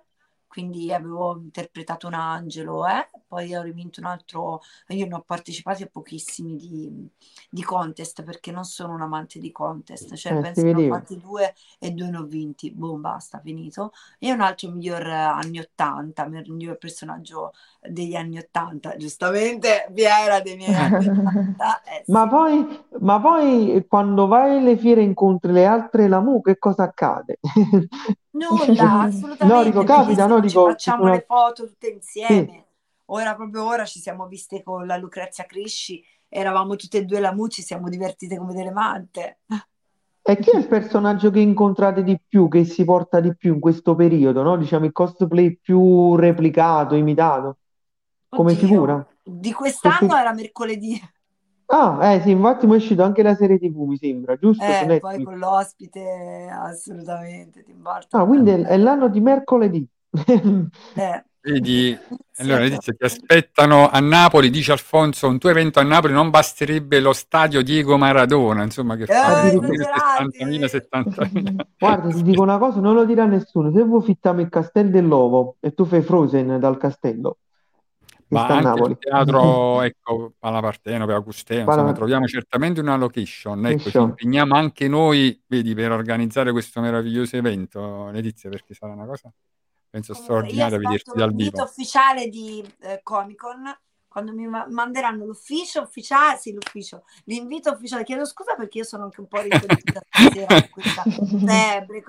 quindi avevo interpretato un angelo, eh? Poi ho rivinto un altro, io ne ho partecipati a pochissimi di, di contest perché non sono un amante di contest, cioè Eh, penso ne ho fatti due e due ne ho vinti, boom, basta, finito. E un altro miglior anni 80, miglior personaggio degli anni 80, giustamente Piera dei miei anni 80, eh Ma sì. poi, ma poi quando vai alle fiere e incontri le altre Lamu, che cosa accade? Nulla, No, assolutamente, dico, capita, no, dico, ci facciamo sono... le foto tutte Sì. insieme. Ora, proprio ora, ci siamo viste con la Lucrezia Crisci, eravamo tutte e due la Mu, ci siamo divertite come delle mante. E chi è il personaggio che incontrate di più, che si porta di più in questo periodo, no? Diciamo il cosplay più replicato, imitato, come figura? Oddio, di Che quest'anno fi- era mercoledì, Ah, eh sì, infatti mi è uscito anche la serie TV, mi sembra, giusto? Su eh, poi Netflix. con l'ospite, assolutamente, Tim Burton, Ah, quindi è, è l'anno di mercoledì. Eh, Vedi, allora sì, Letizia, ti aspettano a Napoli, dice Alfonso, un tuo evento a Napoli non basterebbe lo stadio Diego Maradona, insomma, che fa eh, 50.000, 60.000, esagerati! 70.000. Guarda, ti dico una cosa, non lo dirà nessuno. Se voi fittiamo il Castello dell'Ovo e tu fai Frozen dal castello, Ma sta a anche il Napoli, teatro, ecco, alla Partenope, Augusteo, insomma, Guarda, troviamo certamente una location. Ecco, ci impegniamo anche noi, vedi, per organizzare questo meraviglioso evento, Letizia, perché sarà una cosa, penso, straordinaria vederti dal l'invito vivo. ufficiale di eh, Comic Con quando mi ma- manderanno l'ufficio ufficiale, sì, l'ufficio, l'invito ufficiale. Chiedo scusa perché io sono anche un po' riconosciuta stasera questa febbre.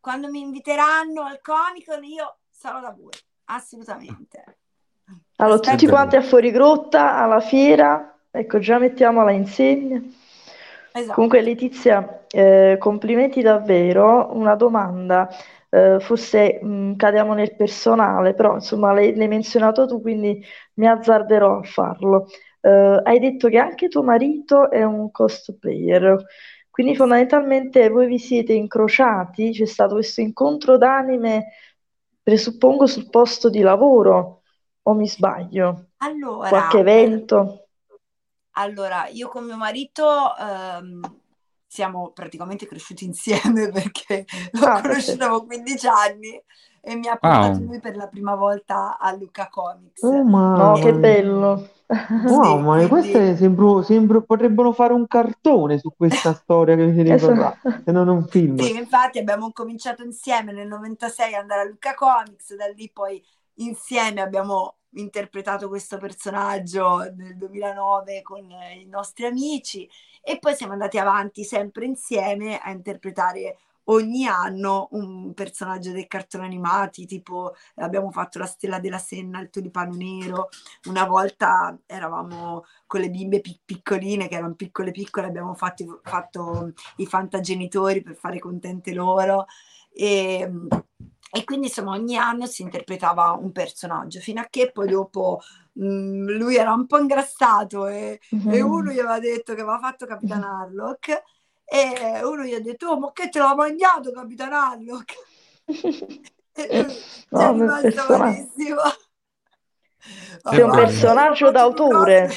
Quando mi inviteranno al Comic Con, io sarò da voi, assolutamente. Allora, tutti quanti a Fuorigrotta, alla fiera, ecco, già mettiamo la insegna. Esatto. Comunque, Letizia, eh, complimenti davvero. Una domanda, eh, forse mh, cadiamo nel personale, però insomma l'hai l'hai menzionato tu, quindi mi azzarderò a farlo. Eh, hai detto che anche tuo marito è un cosplayer, quindi fondamentalmente voi vi siete incrociati, c'è stato questo incontro d'anime, presuppongo sul posto di lavoro, o mi sbaglio? Qualche Allora, eh, evento? allora, io con mio marito ehm, siamo praticamente cresciuti insieme perché l'ho Ah, conosciuta perfetto. avevo 15 anni e mi ha portato Wow, lui per la prima volta a Luca Comics. Oh No, che mamma E mia. bello. Wow, sì, ma quindi queste sembro, sembro- potrebbero fare un cartone su questa storia che vi siete Esatto. se non un film. sì, infatti abbiamo cominciato insieme nel 96 ad andare a Luca Comics, da lì poi insieme abbiamo interpretato questo personaggio nel 2009 con i nostri amici e poi siamo andati avanti sempre insieme a interpretare ogni anno un personaggio dei cartoni animati, tipo abbiamo fatto la Stella della Senna, il Tulipano Nero, una volta eravamo con le bimbe pic- piccoline che erano piccole piccole, abbiamo fatto, fatto i fantagenitori per fare contente loro e, e quindi insomma ogni anno si interpretava un personaggio fino a che poi dopo mh, lui era un po' ingrassato e, e uno gli aveva detto che aveva fatto Capitan Harlock e uno gli ha detto oh ma che te l'ha mangiato Capitan Harlock? E lui è No, ma rimasto malissimo. Sei un personaggio d'autore.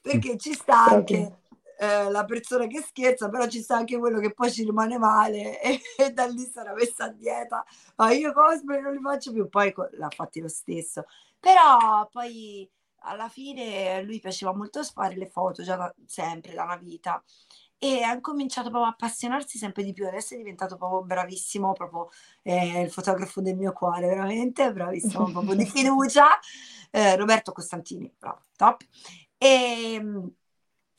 perché ci sta anche eh, la persona che scherza, però ci sta anche quello che poi ci rimane male e, e da lì sarà messa a dieta. Ma io cosplay non li faccio più, poi co- l'ha fatti lo stesso. Però poi alla fine lui piaceva molto fare le foto già da, sempre, da una vita. E ha cominciato proprio a appassionarsi sempre di più. Adesso è diventato proprio bravissimo, proprio eh, il fotografo del mio cuore, veramente bravissimo, proprio di fiducia. Eh, Roberto Costantini, bravo, top. E,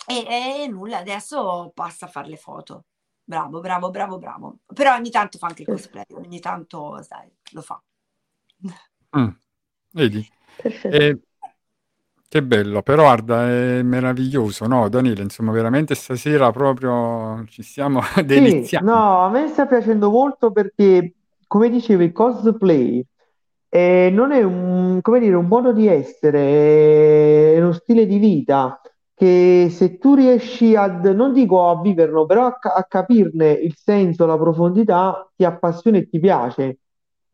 e, e nulla, adesso passa a fare le foto. Bravo, bravo, bravo, bravo. Però ogni tanto fa anche il cosplay, ogni tanto, sai, lo fa. Mm, vedi? Perfetto. E, che bello, però guarda, è meraviglioso, no, Danilo? Insomma, veramente stasera proprio ci stiamo Sì, deliziando. no, a me sta piacendo molto perché come dicevo, il cosplay eh, non è un, come dire, un modo di essere, è uno stile di vita che se tu riesci ad, non dico a viverlo, però a, a capirne il senso, la profondità, ti appassiona e ti piace.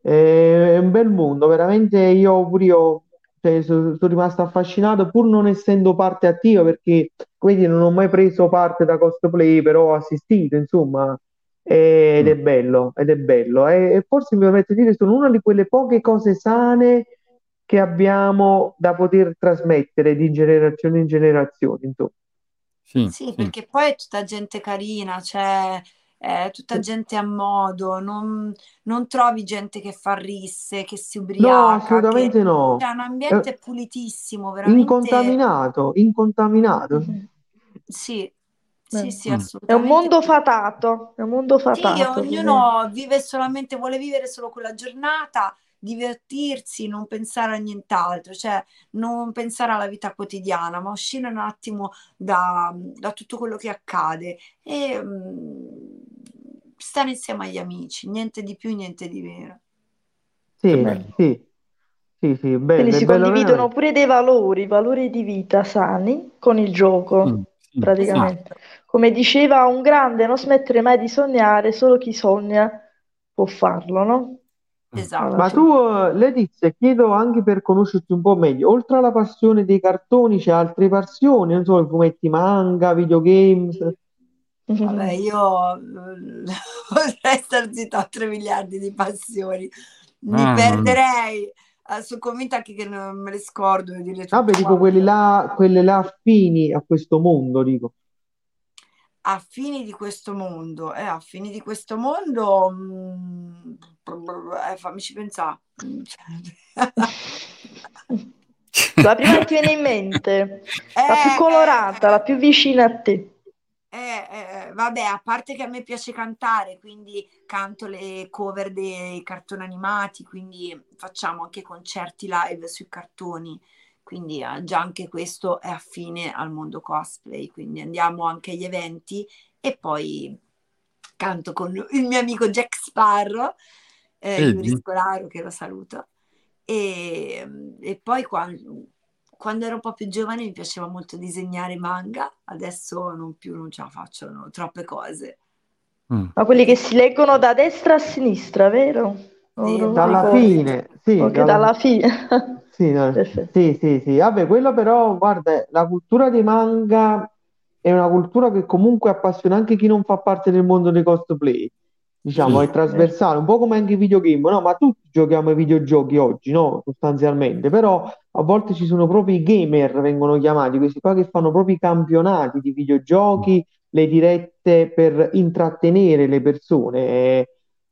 Eh, È un bel mondo, veramente io pure io cioè, so- sono rimasto affascinato pur non essendo parte attiva perché quindi non ho mai preso parte da cosplay, però ho assistito, insomma, ed Mm. è bello, ed è bello. E, e forse mi permetto di dire, sono una di quelle poche cose sane che abbiamo da poter trasmettere di generazione in generazione, insomma. Sì, Sì, sì. perché poi è tutta gente carina, cioè è tutta gente a modo, non, non trovi gente che fa risse, che si No, ubriaca, che assolutamente no. c'è un È ambiente pulitissimo, veramente incontaminato, incontaminato. Mhm. sì, sì, sì, Mm. È un assolutamente mondo sì. fatato, è un mondo Sì, fatato. quindi- ognuno vive solamente, vuole vivere solo quella giornata, divertirsi, non pensare a nient'altro, cioè non pensare alla vita quotidiana, ma uscire un attimo da, da tutto quello che accade e mm, stare insieme agli amici, niente di più, niente di meno. Sì, bello. sì, sì, sì, Quindi bello, è si bello condividono veramente. pure dei valori, valori di vita sani con il gioco, Sì, sì, sì. praticamente. Come diceva un grande, non smettere mai di sognare, solo chi sogna può farlo, no? Esatto. Alla Ma tu, eh, Letizia, chiedo anche per conoscerti un po' meglio, oltre alla passione dei cartoni, c'è altre passioni, non so, i fumetti manga, videogames. Vabbè, io mm, potrei star zitta a 3 miliardi di passioni, mi Ah, perderei, eh, sono convinta anche che non me le scordo di dire Vabbè, dico quelli quanto. là, quelle là affini a questo mondo, dico. A fini di questo mondo, eh, a fini di questo mondo, mm, eh, fammici pensare. Mm, cioè- La prima che ti viene in mente, la più Eh, colorata, la più vicina a te. Eh, eh, vabbè, a parte che a me piace cantare, quindi canto le cover dei cartoni animati, quindi facciamo anche concerti live sui cartoni, quindi eh, già anche questo è affine al mondo cosplay, quindi andiamo anche agli eventi e poi canto con il mio amico Jack Sparrow, eh, Yuri? Scolaro, che lo saluto, e, e poi quando, quando ero un po' più giovane mi piaceva molto disegnare manga, adesso non più non ce la faccio, no, troppe cose. Mm. Ma quelli che si leggono da destra a sinistra, vero? Sì, Dalla fine, sì, dalla- dalla fine. Sì, no, sì, sì, sì. Vabbè, quello però, guarda, la cultura dei manga è una cultura che comunque appassiona anche chi non fa parte del mondo dei cosplay. Diciamo, Sì. è trasversale, un po' come anche i videogame, no? Ma tutti giochiamo ai videogiochi oggi, no? Sostanzialmente, però a volte ci sono proprio i gamer, vengono chiamati, questi qua che fanno proprio i campionati di videogiochi, le dirette per intrattenere le persone.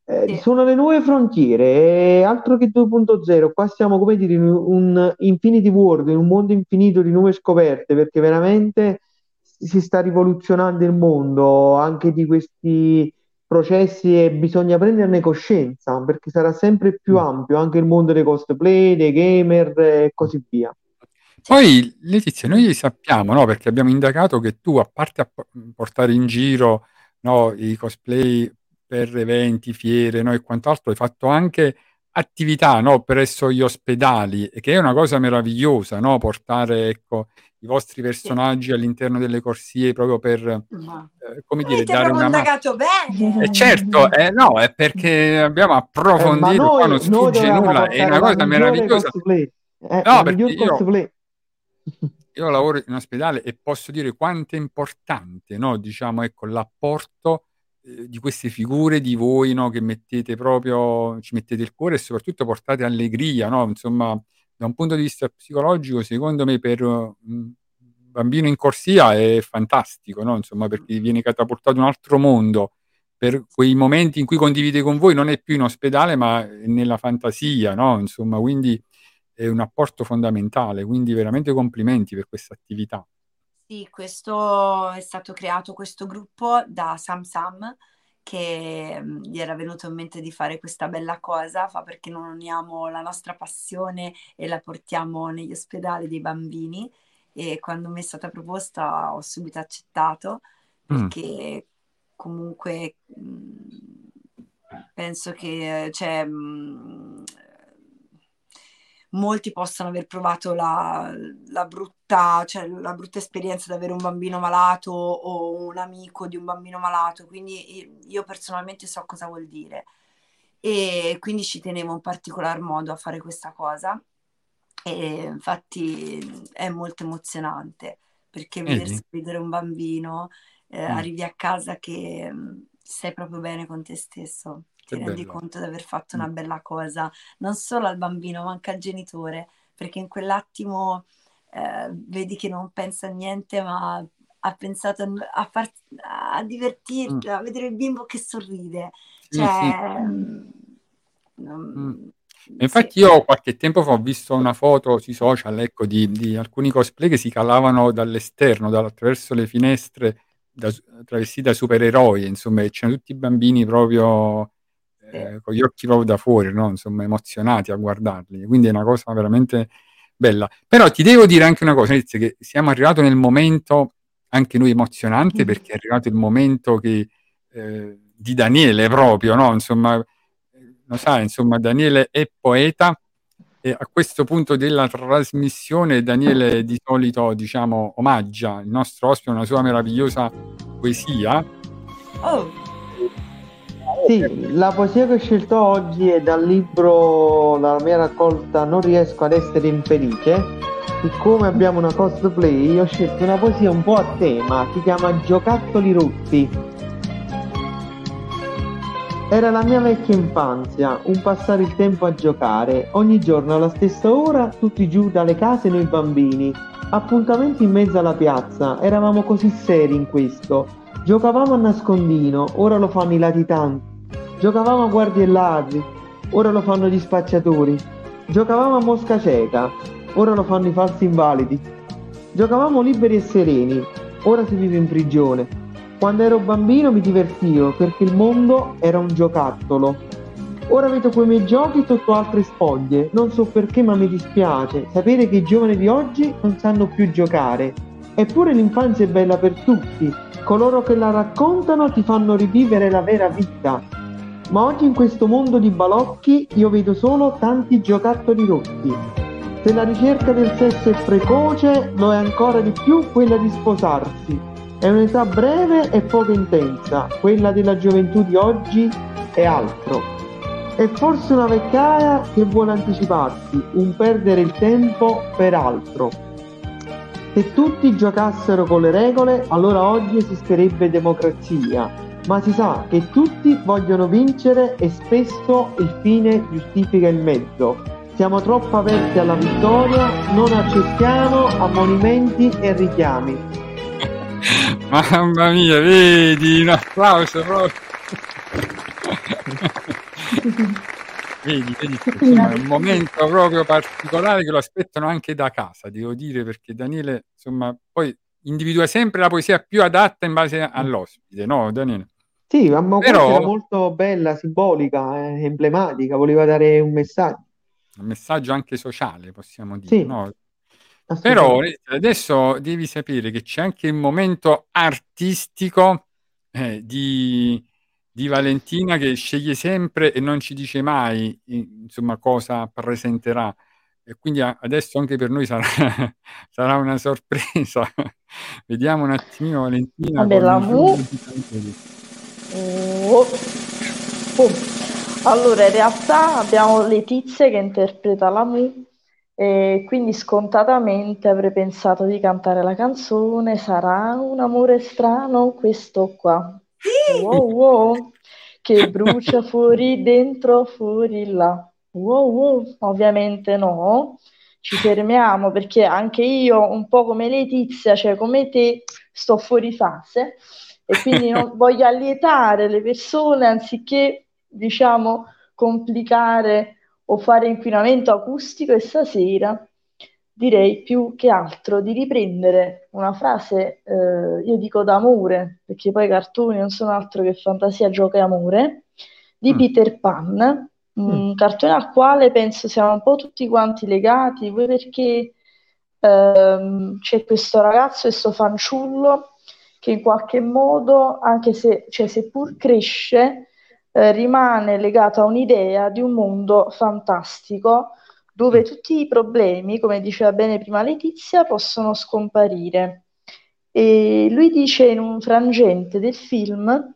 Eh, Sì. sono le nuove frontiere, altro che 2.0. Qua siamo, come dire, in un infinity world, in un mondo infinito di nuove scoperte, perché veramente si sta rivoluzionando il mondo anche di questi processi e bisogna prenderne coscienza, perché sarà sempre più Mm. ampio anche il mondo dei cosplay, dei gamer e così via. Poi, Letizia, noi sappiamo, no, perché abbiamo indagato che tu, a parte a po- portare in giro, no, i cosplay per eventi, fiere, no, e quant'altro, hai fatto anche attività, no, presso gli ospedali, e che è una cosa meravigliosa, no, portare, ecco, i vostri personaggi all'interno delle corsie proprio per, Ma eh, come dire, avete dare una mano. indagato bene! E certo, eh, no, è perché abbiamo Eh, approfondito, non noi, noi sfugge nulla, è una cosa meravigliosa. eh, No, perché io, io lavoro in ospedale e posso dire quanto è importante, no? Diciamo, ecco, l'apporto eh, di queste figure di voi, no? Che mettete proprio, ci mettete il cuore e soprattutto portate allegria, no? Insomma, da un punto di vista psicologico, secondo me per un bambino in corsia è fantastico, no? Insomma, perché viene catapultato un altro mondo. Per quei momenti in cui condivide con voi non è più in ospedale, ma nella fantasia, no? Insomma, quindi è un apporto fondamentale, quindi veramente complimenti per questa attività. Sì, questo è stato creato questo gruppo da Sam Sam che mm, gli era venuto in mente di fare questa bella cosa, fa perché non uniamo la nostra passione e la portiamo negli ospedali dei bambini e quando mi è stata proposta ho subito accettato Mm. perché comunque mm, penso che cioè, mh, molti possano aver provato la, la, brutta, cioè, la brutta esperienza di avere un bambino malato o un amico di un bambino malato, quindi io personalmente so cosa vuol dire. E quindi ci tenevo in particolar modo a fare questa cosa. E infatti è molto emozionante perché veder Vedi? sorridere un bambino, eh, Mm, arrivi a casa che mh, stai proprio bene con te stesso, ti che rendi bello. conto di aver fatto Mm. una bella cosa, non solo al bambino, ma anche al genitore, perché in quell'attimo eh, vedi che non pensa a niente, ma ha pensato a, far- a Mm. divertirti, a vedere il bimbo che sorride. Cioè, mh, non- Mm. E sì. Infatti io qualche tempo fa ho visto una foto sui social, ecco, di, di alcuni cosplay che si calavano dall'esterno, dal- attraverso le finestre, da, travestiti da supereroi, insomma, c'erano tutti i bambini proprio. Eh, con gli occhi proprio da fuori, no? Insomma, emozionati a guardarli. Quindi è una cosa veramente bella. Però ti devo dire anche una cosa, Lizia, che siamo arrivati nel momento, anche noi emozionante, Mm. perché è arrivato il momento che, eh, di Daniele proprio, no? Insomma, eh, lo sai, insomma, Daniele è poeta e a questo punto della trasmissione Daniele di solito, diciamo, omaggia il nostro ospite una sua meravigliosa poesia. Oh, Sì, la poesia che ho scelto oggi è dal libro, dalla mia raccolta Non riesco ad essere infelice. Siccome abbiamo una cosplay, ho scelto una poesia un po' a tema, si chiama Giocattoli rotti. Era la mia vecchia infanzia, un passare il tempo a giocare, ogni giorno alla stessa ora, tutti giù dalle case noi bambini, appuntamenti in mezzo alla piazza, eravamo così seri in questo. Giocavamo a nascondino, ora lo fanno i latitanti. Giocavamo a guardie e ladri, ora lo fanno gli spacciatori. Giocavamo a mosca cieca, ora lo fanno i falsi invalidi. Giocavamo liberi e sereni, ora si vive in prigione. Quando ero bambino mi divertivo perché il mondo era un giocattolo. Ora vedo quei miei giochi sotto altre spoglie, non so perché ma mi dispiace sapere che i giovani di oggi non sanno più giocare. Eppure l'infanzia è bella per tutti, coloro che la raccontano ti fanno rivivere la vera vita. Ma oggi in questo mondo di balocchi io vedo solo tanti giocattoli rotti. Se la ricerca del sesso è precoce, lo è ancora di più quella di sposarsi. È un'età breve e poco intensa, quella della gioventù di oggi è altro. È forse una vecchiaia che vuole anticiparsi, un perdere il tempo per altro. Se tutti giocassero con le regole, allora oggi esisterebbe democrazia, ma si sa che tutti vogliono vincere e spesso il fine giustifica il mezzo. Siamo troppo aperti alla vittoria, non accettiamo ammonimenti e richiami. Mamma mia, vedi, un applauso proprio. Vedi, vedi, insomma, è un momento proprio particolare che lo aspettano anche da casa, devo dire, perché Daniele, insomma, poi individua sempre la poesia più adatta in base all'ospite, no, Daniele? Sì, ma Però- era molto bella, simbolica, eh, emblematica, voleva dare un messaggio. Un messaggio anche sociale, possiamo dire, Sì. no? Però adesso devi sapere che c'è anche il momento artistico eh, di, di Valentina che sceglie sempre e non ci dice mai, insomma, cosa presenterà. E quindi adesso anche per noi sarà, sarà una sorpresa. Vediamo un attimino Valentina Vabbè, la Mu- giusto di Daniele. Oh. Oh. Allora, in realtà abbiamo Letizia che interpreta la Mu e quindi scontatamente avrei pensato di cantare la canzone Sarà un amore strano questo qua. Wow, wow, che brucia fuori dentro, fuori là. Wow, wow, ovviamente no. Ci fermiamo perché anche io, un po' come Letizia, cioè come te, sto fuori fase e quindi non voglio allietare le persone anziché, diciamo, complicare o fare inquinamento acustico e stasera direi più che altro di riprendere una frase, eh, io dico d'amore, perché poi i cartoni non sono altro che fantasia, gioco e amore, di Mm. Peter Pan, un Mm. cartone al quale penso siamo un po' tutti quanti legati, voi perché ehm, c'è questo ragazzo, questo fanciullo che in qualche modo, anche se, cioè, seppur cresce, eh, rimane legato a un'idea di un mondo fantastico dove tutti i problemi, come diceva bene prima Letizia, possono scomparire. E lui dice in un frangente del film,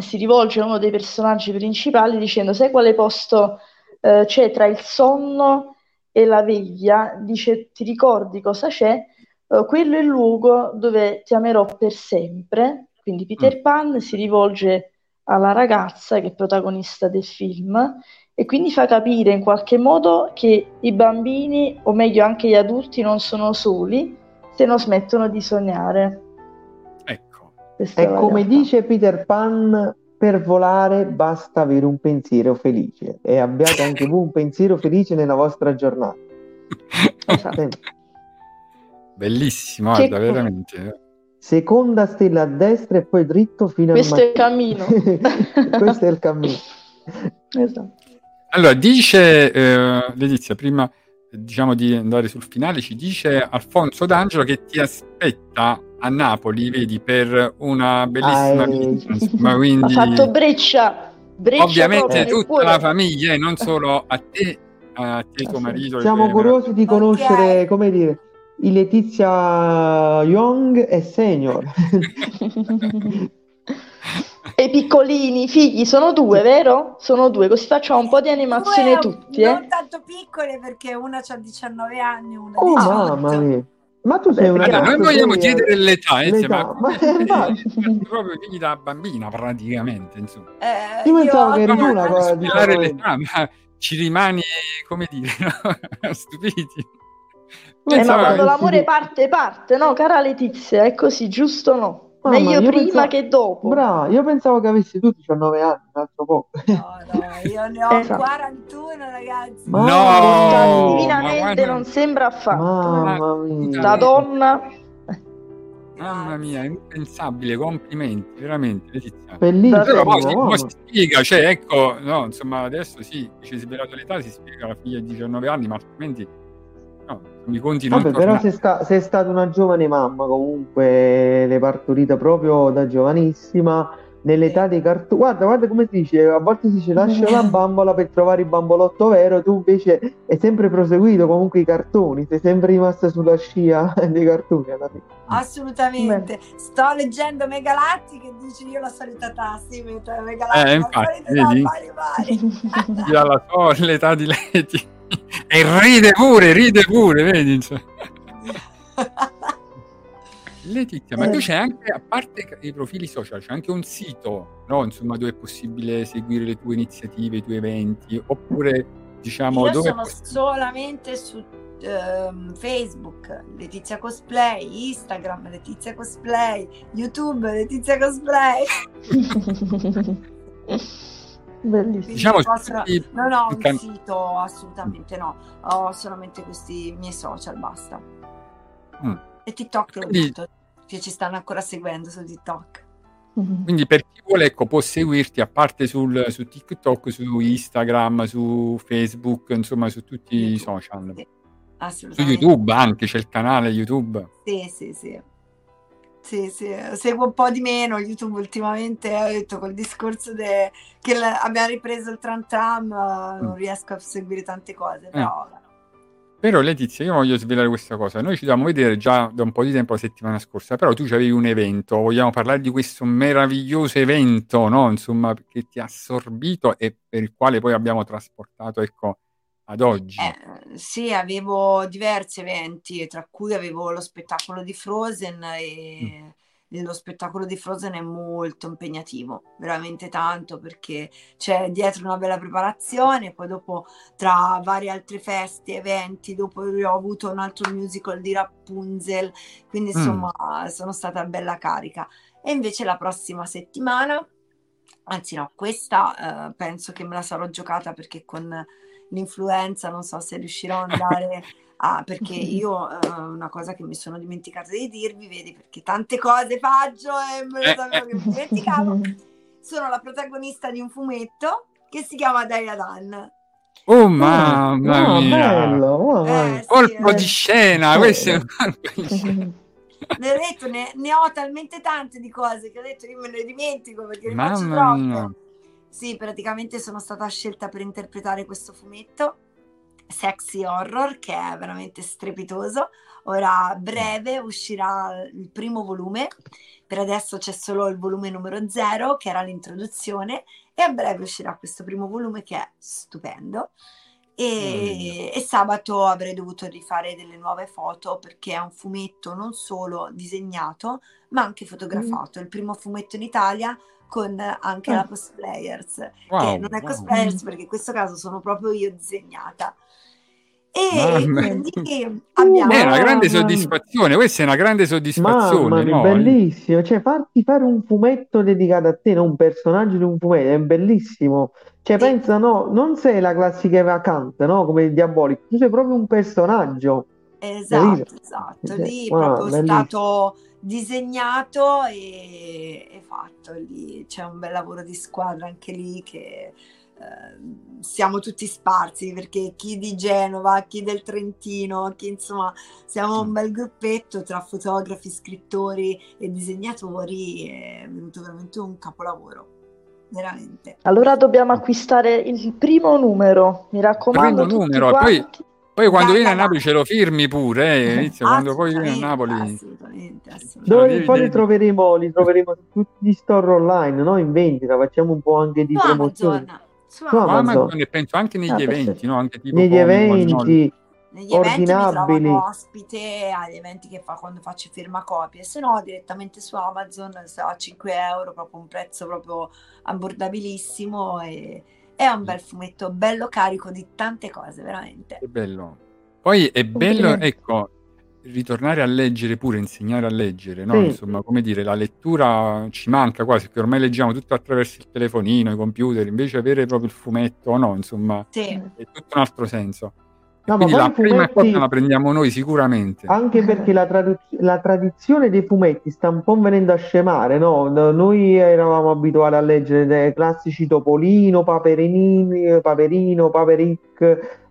si rivolge a uno dei personaggi principali dicendo: Sai quale posto eh, c'è tra il sonno e la veglia? Dice: Ti ricordi cosa c'è? Eh, quello è il luogo dove ti amerò per sempre. Quindi Peter Mm. Pan si rivolge alla ragazza che è protagonista del film e quindi fa capire in qualche modo che i bambini, o meglio anche gli adulti, non sono soli se non smettono di sognare. Ecco. Questa È la come realtà. dice Peter Pan, per volare basta avere un pensiero felice e abbiate anche voi un pensiero felice nella vostra giornata. Esatto. Bellissimo, Che guarda, veramente. Seconda stella a destra e poi dritto fino al Questo è il cammino. Questo è il cammino. Esatto. Allora, dice eh, Letizia, prima eh, diciamo di andare sul finale, ci dice Alfonso D'Angelo che ti aspetta a Napoli, vedi, per una bellissima Ah, eh. visita, insomma, Ha quindi fatto breccia, breccia ovviamente tutta la famiglia e non solo a te, a te, tuo Ah, sì. marito. Siamo curiosi di conoscere, come dire, Letizia Young e Senior. E i piccolini, i figli, sono due, vero? Sono due, così facciamo un po' di animazione Due, tutti, eh? Non tanto piccole perché una ha 19 anni, una Oh, 18. mamma mia. Ma tu sei una Allora, noi vogliamo sei- chiedere l'età, eh, l'età, ma, ma- proprio figli da bambina praticamente, insomma. Eh, Io pensavo che eri tu una anche cosa di- Spiegare l'età, ma ci rimani, come dire, no? stupiti. Eh, ma quando l'amore parte, parte, no, cara Letizia? È così, giusto o no? Mamma, Meglio io prima pensavo- che dopo. Brava, io pensavo che avessi tu 19 anni, un altro po'. No, no, io ne ho Esatto. 41 ragazzi. Ma- No, divinamente non sembra affatto. Mamma mia. La donna, Mamma mia, è impensabile, complimenti, veramente, Letizia. Bellissimo. Però poi si, poi si spiega, cioè ecco, no, insomma, adesso sì, ci si l'età, si spiega la figlia di 19 anni, ma altrimenti no, i conti non Vabbè, però sei, sta- sei stata una giovane mamma, comunque l'hai partorita proprio da giovanissima, nell'età dei cartoni. Guarda, guarda come si dice, a volte si dice lascia la bambola per trovare il bambolotto vero, tu invece hai sempre proseguito comunque i cartoni, sei sempre rimasta sulla scia dei cartoni alla fine. Assolutamente. Sto leggendo Megalatti che dice io la solita tassi, mentre Megalatti Eh, la infatti, solita pari pari. La sua l'età di Leti e ride pure, ride pure, vedi? insomma. Letizia, ma tu c'è anche, a parte i profili social, c'è anche un sito, no? Insomma, dove è possibile seguire le tue iniziative, i tuoi eventi, oppure diciamo Io dove sono solamente su ehm, Facebook, Letizia Cosplay, Instagram, Letizia Cosplay, YouTube, Letizia Cosplay. bellissimo. Diciamo, tutti- non ho un can- sito, assolutamente no. Ho solamente questi miei social, basta. Mm. E TikTok l'ho Quindi- detto, che ci stanno ancora seguendo su TikTok. Quindi per chi vuole, ecco, può seguirti a parte sul, su TikTok, su Instagram, su Facebook, insomma, su tutti i social. Sì, Su assolutamente. YouTube anche, c'è il canale YouTube. Sì, sì, sì. Sì, sì, seguo un po' di meno YouTube ultimamente, ho detto col discorso de- che l- abbiamo ripreso il Tram Tram, eh, non Mm. riesco a seguire tante cose, però Però Letizia, io voglio svelare questa cosa. Noi ci dobbiamo vedere già da un po' di tempo la settimana scorsa, però tu avevi un evento, vogliamo parlare di questo meraviglioso evento, no? Insomma, che ti ha assorbito e per il quale poi abbiamo trasportato, ecco, ad oggi. Eh, sì, avevo diversi eventi, tra cui avevo lo spettacolo di Frozen e lo spettacolo di Frozen è molto impegnativo, veramente tanto, perché c'è dietro una bella preparazione, poi dopo tra varie altre feste, eventi, dopo ho avuto un altro musical di Rapunzel, quindi Mm. insomma sono stata bella carica. E invece la prossima settimana, anzi no, questa eh, penso che me la sarò giocata perché con l'influenza non so se riuscirò ad andare a, perché io eh, una cosa che mi sono dimenticata di dirvi, vedi, perché tante cose faccio e me lo Eh, sapevo che mi dimenticavo, sono la protagonista di un fumetto che si chiama Daria Dan. Oh mamma Ah, mia! bello, mamma Eh, mia. sì, Colpo eh. di scena, Eh, questo è un eh. colpo di scena. Ne ho detto, ne, ne ho talmente tante di cose che ho detto io me ne dimentico perché ne faccio Mamma troppe. mia. Sì, praticamente sono stata scelta per interpretare questo fumetto sexy horror che è veramente strepitoso. Ora a breve uscirà il primo volume, per adesso c'è solo il volume numero 0 che era l'introduzione e a breve uscirà questo primo volume che è stupendo. E, e sabato avrei dovuto rifare delle nuove foto perché è un fumetto non solo disegnato ma anche fotografato. È il primo fumetto in Italia con anche la Ah. cosplayers, che Wow, non è wow. cosplayers perché in questo caso sono proprio io disegnata. E Mamma quindi abbiamo... È una grande Mamma- soddisfazione, questa è una grande Mamma soddisfazione, mia, no? bellissimo. Cioè, farti fare un fumetto dedicato a te, non un personaggio di un fumetto, è bellissimo. Cioè, Sì. pensa, no, non sei la classica vacante, no? Come il diabolico, tu sei proprio un personaggio. Esatto, Capito? esatto. Cioè, Lì wow, proprio bellissimo. stato disegnato e, e fatto. Lì c'è un bel lavoro di squadra anche lì che eh, siamo tutti sparsi perché chi di Genova, chi del Trentino, chi insomma siamo un bel gruppetto tra fotografi, scrittori e disegnatori. È venuto veramente un capolavoro, veramente. Allora dobbiamo acquistare il primo numero, mi raccomando, Primo numero, e poi- quanti. Poi quando Dai, vieni a dai, Napoli ce lo firmi pure, eh, inizio, quando poi vieni a Assolutamente, Napoli... assolutamente, assolutamente. Dove devi- poi li troveremo, li troveremo su tutti gli store online, no? In vendita, facciamo un po' anche di Su promozione. Amazon, su Su Amazon. Amazon. E penso anche negli Ah, eventi, no? Anche tipo Negli no? eventi, Negli eventi mi ordinabili. trovano ospite agli eventi che fa quando faccio firma copie, se no direttamente su Amazon se a 5 euro, proprio un prezzo proprio abbordabilissimo e è un bel fumetto, bello carico di tante cose, veramente. Che bello. Poi è bello, ecco, ritornare a leggere pure, insegnare a leggere, no? Sì. Insomma, come dire, la lettura ci manca quasi, perché ormai leggiamo tutto attraverso il telefonino, i computer, invece avere proprio il fumetto no, insomma, Sì, è tutto un altro senso. No, ma quindi la i prima fumetti- cosa la prendiamo noi sicuramente. Anche perché la, tradu- la tradizione dei fumetti sta un po' venendo a scemare, no? No- Noi eravamo abituati a leggere dei classici Topolino, Paperini, Paperino, Paperic,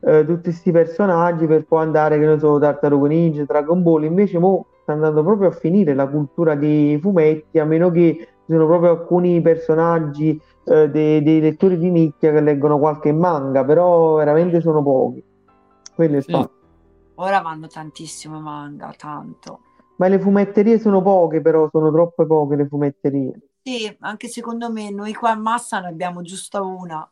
eh, tutti questi personaggi per poi andare, che ne so, Tartaruga Ninja, Dragon Ball. Invece mo sta andando proprio a finire la cultura dei fumetti, a meno che ci sono proprio alcuni personaggi, eh, dei, dei lettori di nicchia che leggono qualche manga, però veramente sono pochi. Quello è il Sì. fatto. ora vanno tantissimo manga, tanto. Ma le fumetterie sono poche, però sono troppe poche le fumetterie. Sì, anche secondo me noi qua a Massa ne abbiamo giusto una.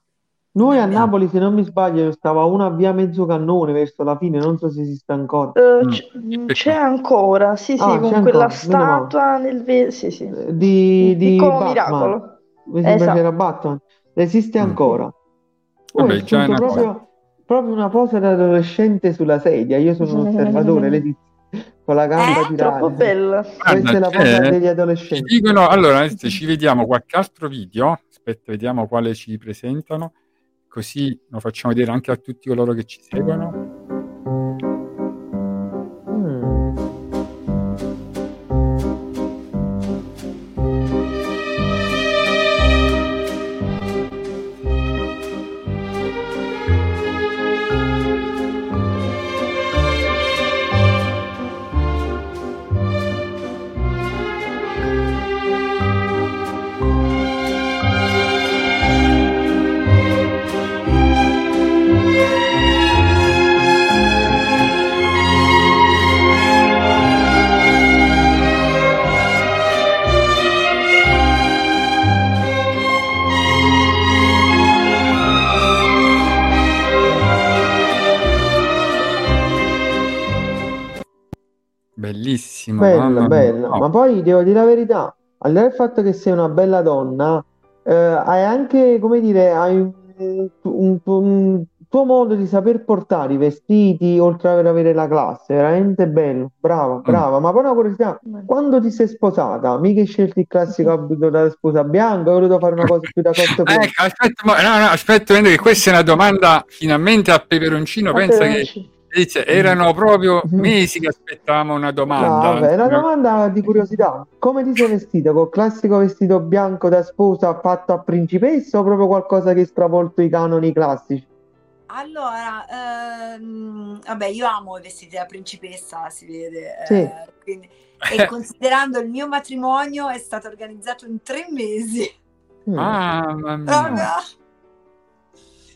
Noi a abbiamo. Napoli, se non mi sbaglio, stava una via Mezzocannone verso la fine, non so se esiste ancora. Eh, Mm, c- c'è ancora, sì, sì, Ah, con quella ancora, statua nel ve- sì, sì. Eh, Di, di Batman. miracolo. Mi sembra Esatto. c'era Batman. Esiste Mm. ancora. Poi Vabbè, è già è una cosa. Proprio, una posa da adolescente sulla sedia. Io sono un osservatore, Letizia, con la gamba Eh? tirata. Troppo bella. Questa è la posa degli ci adolescenti. dicono, allora, adesso ci vediamo qualche altro video, aspetta, vediamo quale ci presentano, così lo facciamo vedere anche a tutti coloro che ci seguono. Bellissimo, Bella, mamma mia. bella. No, Ma poi devo dire la verità, al di là del fatto che sei una bella donna, eh, hai anche, come dire, hai un, un- un tuo modo di saper portare i vestiti, oltre ad avere la classe, veramente bello, brava, brava. Ma poi una curiosità, quando ti sei sposata, mica hai scelto il classico abito da sposa bianca, hai voluto fare una cosa più da cotte Ah, ecco, aspetta, no, no, aspetta, vedo che questa è una domanda finalmente a peperoncino. Pensa che Letizia, erano proprio mesi che aspettavamo una No, domanda. vabbè, una domanda di curiosità. Come ti sei vestita? Col classico vestito bianco da sposa fatto a principessa o proprio qualcosa che ha stravolto i canoni classici? Allora, ehm, vabbè, io amo i vestiti da principessa, si vede. eh, Sì. quindi- e considerando il mio matrimonio è stato organizzato in tre mesi. Mm. Mamma mia. Proprio.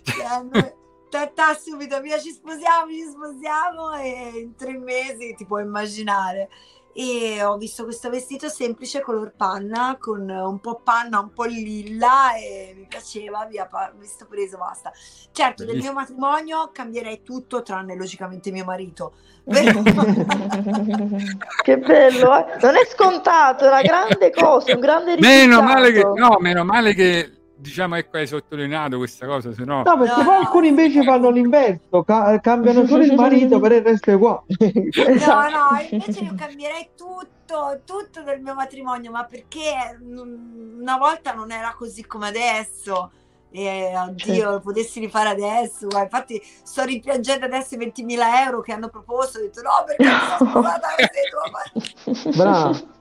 Cioè, noi- Tata subito, via ci sposiamo, ci sposiamo e in tre mesi ti puoi immaginare. E ho visto questo vestito semplice color panna con un po' panna, un po' lilla e mi piaceva, via, pa- visto preso, basta. Certo, del mio Bellissimo. matrimonio cambierei tutto tranne logicamente mio marito. Però- Che bello, eh? Non è scontato, è una grande cosa, un grande Meno male che, risultato. no, meno male che diciamo ecco hai sottolineato questa cosa, se no No, perché No, poi no, alcuni invece fanno l'inverso, ca- cambiano solo il marito, per il resto è uguale. Esatto. No, no, invece io cambierei tutto, tutto del mio matrimonio, ma perché mm, una volta non era così come adesso. E oddio, lo potessi rifare adesso. guarda, infatti, sto rimpiangendo adesso i 20.000 euro che hanno proposto. Ho detto no, perché mi sono sposata così. devo fare-" Bravo.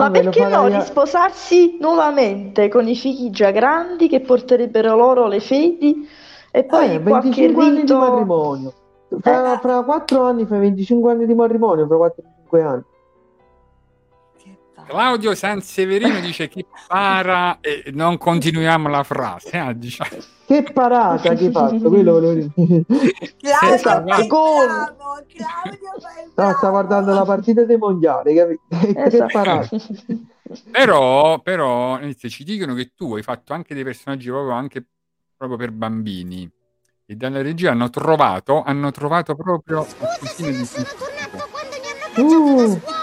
Ma perché no a- risposarsi nuovamente con i figli già grandi che porterebbero loro le fedi e poi Eh, qualche 25 anni di rito... matrimonio. Fra, Eh. fra 4 anni fai 25 anni di matrimonio, fra 4-5 anni. Claudio Sanseverino dice chi para e non continuiamo la frase, ah, diciamo. Che parata che hai fatto, quello volevo dire. Claudio, gol. bravo, Claudio, bravo. sta guardando la partita dei mondiali, capito? Che Esatto. parata. Però, però ci dicono che tu hai fatto anche dei personaggi proprio, anche proprio per bambini e dalla regia hanno trovato, hanno trovato proprio Scusa se non sono tornato Uh. quando mi hanno cacciato da scuola!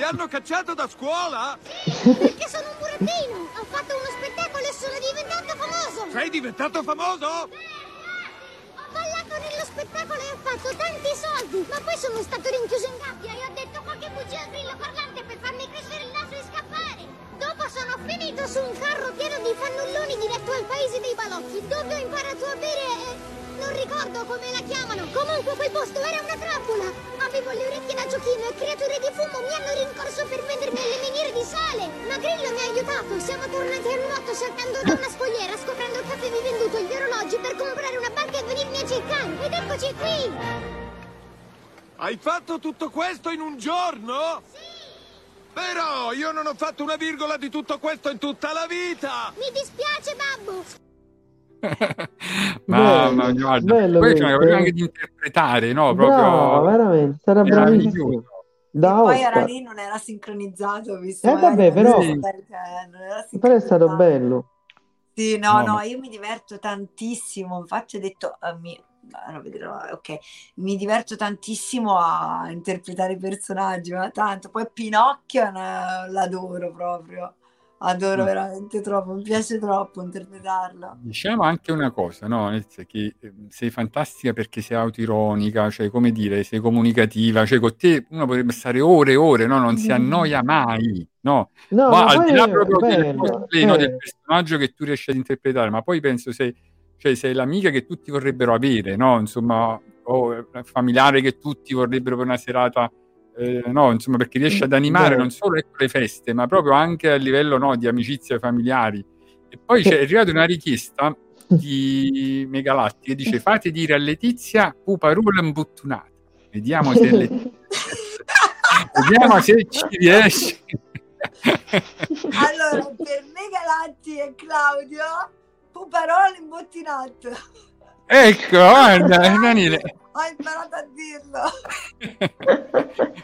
Ti hanno cacciato da scuola? Perché sono un burattino! Ho fatto uno spettacolo e sono diventato famoso! Sei diventato famoso? Ho ballato nello spettacolo e ho fatto tanti soldi! Ma poi sono stato rinchiuso in gabbia e ho detto qualche bugia al grillo parlante per farmi crescere il naso e scappare! Dopo sono finito su un carro pieno di fannulloni diretto al paese dei balocchi, dove ho imparato a bere... non ricordo come la chiamano. Comunque quel posto era una trappola. Avevo le orecchie da giochino e creature di fumo mi hanno rincorso per vendermi le miniere di sale. Ma Grillo mi ha aiutato. Siamo tornati a nuoto saltando da una scogliera, scoprendo che avevi venduto gli orologi per comprare una banca e venirmi a cercare. Ed eccoci qui. Hai fatto tutto questo in un giorno? Però io non ho fatto una virgola di tutto questo in tutta la vita! Mi dispiace, babbo. Mamma Bello, mia, guarda, bello poi cosa eh. anche di interpretare, no? Brava, Proprio veramente, sarà bravissimo. Da poi era lì, non era sincronizzato, visto Eh, magari vabbè, però- non era Però è stato bello. Sì, no, No, no, io mi diverto tantissimo, infatti ho detto, eh, mi, ah, ok, mi diverto tantissimo a interpretare i personaggi, ma tanto, poi Pinocchio eh, l'adoro proprio, adoro Mm. veramente troppo, mi piace troppo interpretarlo. Diciamo anche una cosa, no? Che eh, sei fantastica perché sei autoironica, cioè come dire, sei comunicativa, cioè con te uno potrebbe stare ore e ore, no? Non si annoia mai, no? No, Ma ma al di là proprio del bello. cosplay, no, eh. del personaggio che tu riesci ad interpretare, ma poi penso sei, cioè, sei l'amica che tutti vorrebbero avere, no? Insomma, o eh, familiare che tutti vorrebbero per una serata, eh, no? Insomma, perché riesci ad animare Beh. non solo ecco, le feste, ma proprio anche a livello no, di amicizie familiari. E poi c'è arrivata una richiesta di Megalatti che dice fate dire a Letizia puparula imbuttunata. Vediamo se, Letizia- vediamo se ci riesce. Allora, per Megalatti e Claudio, Puparolo imbottinato. Ecco, guarda, Daniele. Ho imparato a dirlo.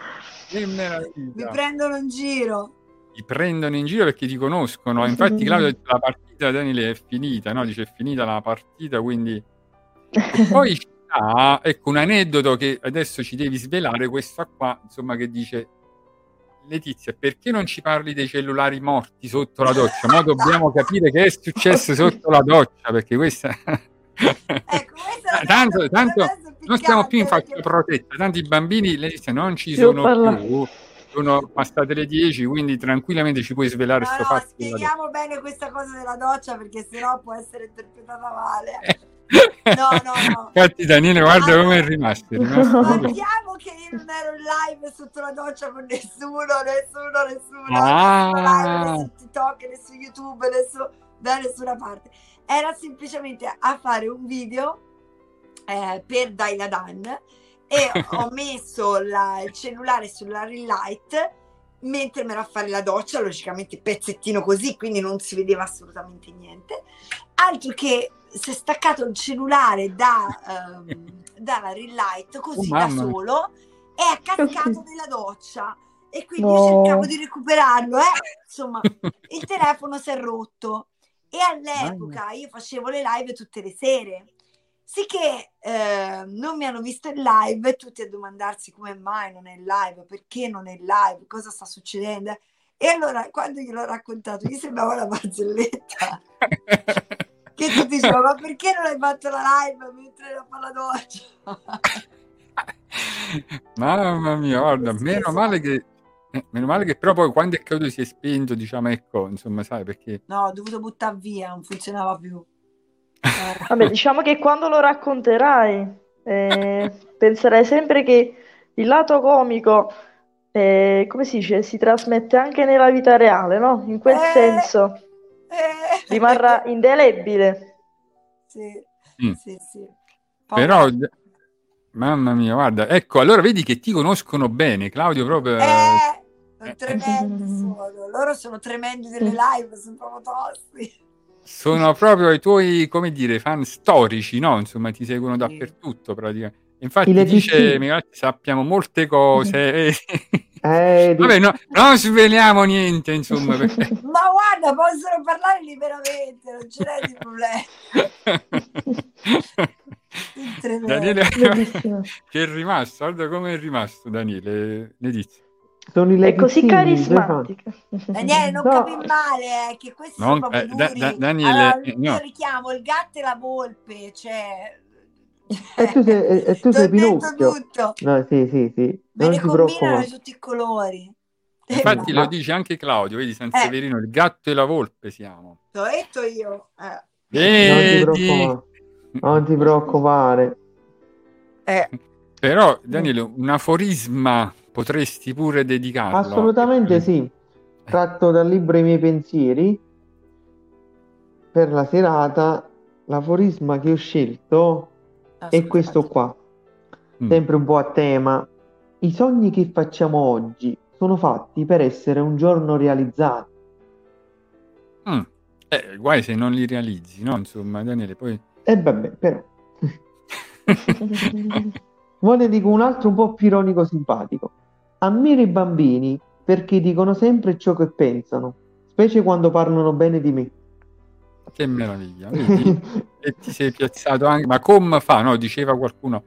Che Mi meraviglia. prendono in giro. Ti prendono in giro perché ti conoscono. Infatti, Claudio la partita, Daniele, è finita, no? Dice è finita la partita, quindi... E poi sta, ecco, un aneddoto che adesso ci devi svelare, questa qua, insomma, che dice... Letizia, perché non ci parli dei cellulari morti sotto la doccia? Ma dobbiamo capire che è successo sotto la doccia, perché questa... Ecco, una tanto, tanto non stiamo più in perché- protetta, tanti bambini Letizia, non ci Io sono parla- più, sono passate le 10, quindi tranquillamente ci puoi svelare No, sto no, spieghiamo bene questa cosa della doccia perché sennò può essere interpretata male. doccia. No, no, no. Infatti Daniele guarda Allora- come è rimasto, è rimasto Partiamo che io non ero in live sotto la doccia con nessuno, nessuno, nessuno. Ah. Live, né su TikTok, né su YouTube, né su, da nessuna parte. Era semplicemente a fare un video eh, per Dailadan e ho messo la- il cellulare sulla ring light mentre mi ero a fare la doccia, logicamente pezzettino così, quindi non si vedeva assolutamente niente. Altro che si è staccato il cellulare da, ehm, dalla ring light così Oh, da solo e è cascato nella doccia. E quindi No. io cercavo di recuperarlo, eh. insomma, il telefono si è rotto. E all'epoca io facevo le live tutte le sere. Sicché eh, non mi hanno visto in live tutti a domandarsi come mai non è in live, perché non è in live, cosa sta succedendo. E allora quando gliel'ho raccontato gli sembrava una barzelletta. Che tu diceva, ma perché non hai fatto la live mentre ero a fare la doccia? Mamma mia, guarda, meno male che eh, meno male che però poi quando è caduto si è spento, diciamo, ecco, insomma, sai, perché No, ho dovuto buttare via, non funzionava più. Eh, Vabbè, diciamo che quando lo racconterai, eh, penserai sempre che il lato comico, eh, come si dice, si trasmette anche nella vita reale, no? In quel Eh. senso eh. rimarrà indelebile. Sì, Mm. sì, sì. però mamma mia, guarda, ecco, allora vedi che ti conoscono bene, Claudio proprio Eh, sono eh, tremendi sono. Loro sono tremendi delle live, sono proprio tosti. sono proprio i tuoi, come dire, fan storici, no? Insomma, ti seguono Sì. dappertutto praticamente. Infatti I dice, legittimi. mi guarda, sappiamo molte cose. Eh, di- Vabbè, no, non sveliamo niente, insomma, perché... Ma guarda, possono parlare liberamente, non ce n'è di problema. Daniele, che è rimasto, guarda come è rimasto Daniele, Letizia. Sono i È così carismatica. Daniele, non No. capi male, eh, che questi Non- sono proprio eh, Da- duri. Da- Daniele, allora, eh, io no. richiamo il gatto e la volpe, cioè... E tu sei, e- tu sei detto Pinocchio. tutto. No, sì, sì, sì. Me Non ne ti combinano di tutti i colori. Infatti Ma- lo dice anche Claudio, vedi San Eh. Severino, il gatto e la volpe siamo. T'ho detto io. Eh. Non ti. Non ti preoccupare. Eh, Però Daniele, un aforisma potresti pure dedicarlo. Assolutamente sì. Tratto dal libro I miei pensieri. Per la serata, l'aforisma che ho scelto è questo qua. Mm. Sempre un po' a tema. I sogni che facciamo oggi sono fatti per essere un giorno realizzati. Mm. Eh, guai se non li realizzi, no? Insomma, Daniele, poi... E vabbè, però. Ora ne dico un altro un po' più ironico simpatico. Ammiro i bambini perché dicono sempre ciò che pensano, specie quando parlano bene di me. Che meraviglia. Vedi? e ti sei piazzato anche... Ma come fa? No, diceva qualcuno.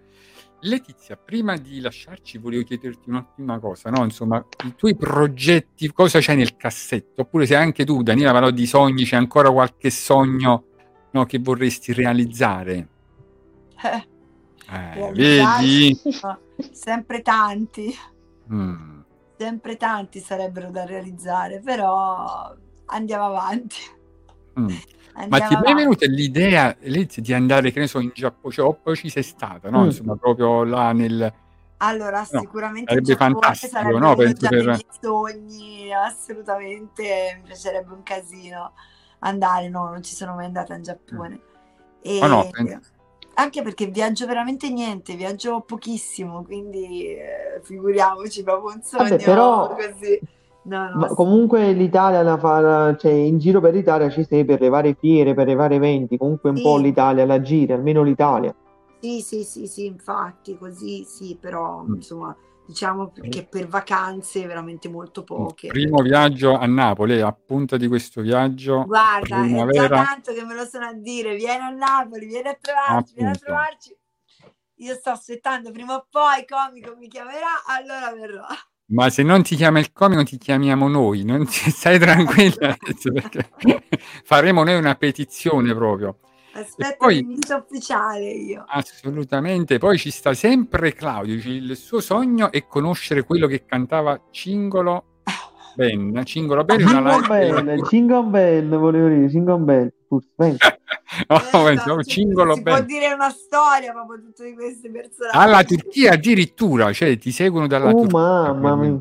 Letizia, prima di lasciarci volevo chiederti un'ultima cosa, no? Insomma, i tuoi progetti, cosa c'hai nel cassetto? Oppure se anche tu, Daniela, parlò di sogni, c'è ancora qualche sogno no, che vorresti realizzare? eh, Eh, Realizzare? vedi? sempre tanti, Mm. sempre tanti sarebbero da realizzare, però andiamo avanti. Mm. Ma Andiamo ti è mai venuta l'idea, Letizia, di andare, che ne so, in Giappone? Cioè, ci sei stata, no? Mm. Insomma, proprio là nel... Allora, No, sicuramente sarebbe fantastico, sarebbe no? Penso per- miei sogni, assolutamente mi piacerebbe un casino andare, no, non ci sono mai andata in Giappone. E Ma no, penso- anche perché viaggio veramente niente, viaggio pochissimo, quindi eh, figuriamoci, proprio un sogno Vabbè, però- così. No, no, Ma comunque l'Italia la fa, cioè in giro per l'Italia ci sei per le varie fiere, per i vari eventi, comunque un Sì. po' l'Italia la giri, almeno l'Italia. Sì, sì, sì, sì, infatti, così sì, però Mm. insomma, diciamo che per vacanze veramente molto poche. Primo viaggio a Napoli, a punta di questo viaggio, Guarda, è già primavera, tanto che me lo sono a dire, vieni a Napoli, vieni a trovarci, vieni a Appunto. trovarci. Io sto aspettando, prima o poi Comico mi chiamerà, allora verrò. ma se non ti chiama il comico ti chiamiamo noi, non ti, stai tranquilla faremo noi una petizione proprio. Aspetta poi- l'invito ufficiale io. Assolutamente, poi ci sta sempre Claudio, il suo sogno è conoscere quello che cantava Cingolo Ben, Cingolo Ben, una live Jingle Bell, volevo dire, Jingle Bell. Forse, pensa. No, Eh, pensavo no, ci- Cingolo si può Ben. dire una storia proprio tutti di questi personaggi. Alla Turchia addirittura, cioè ti seguono dalla Oh Turchia. mamma mia.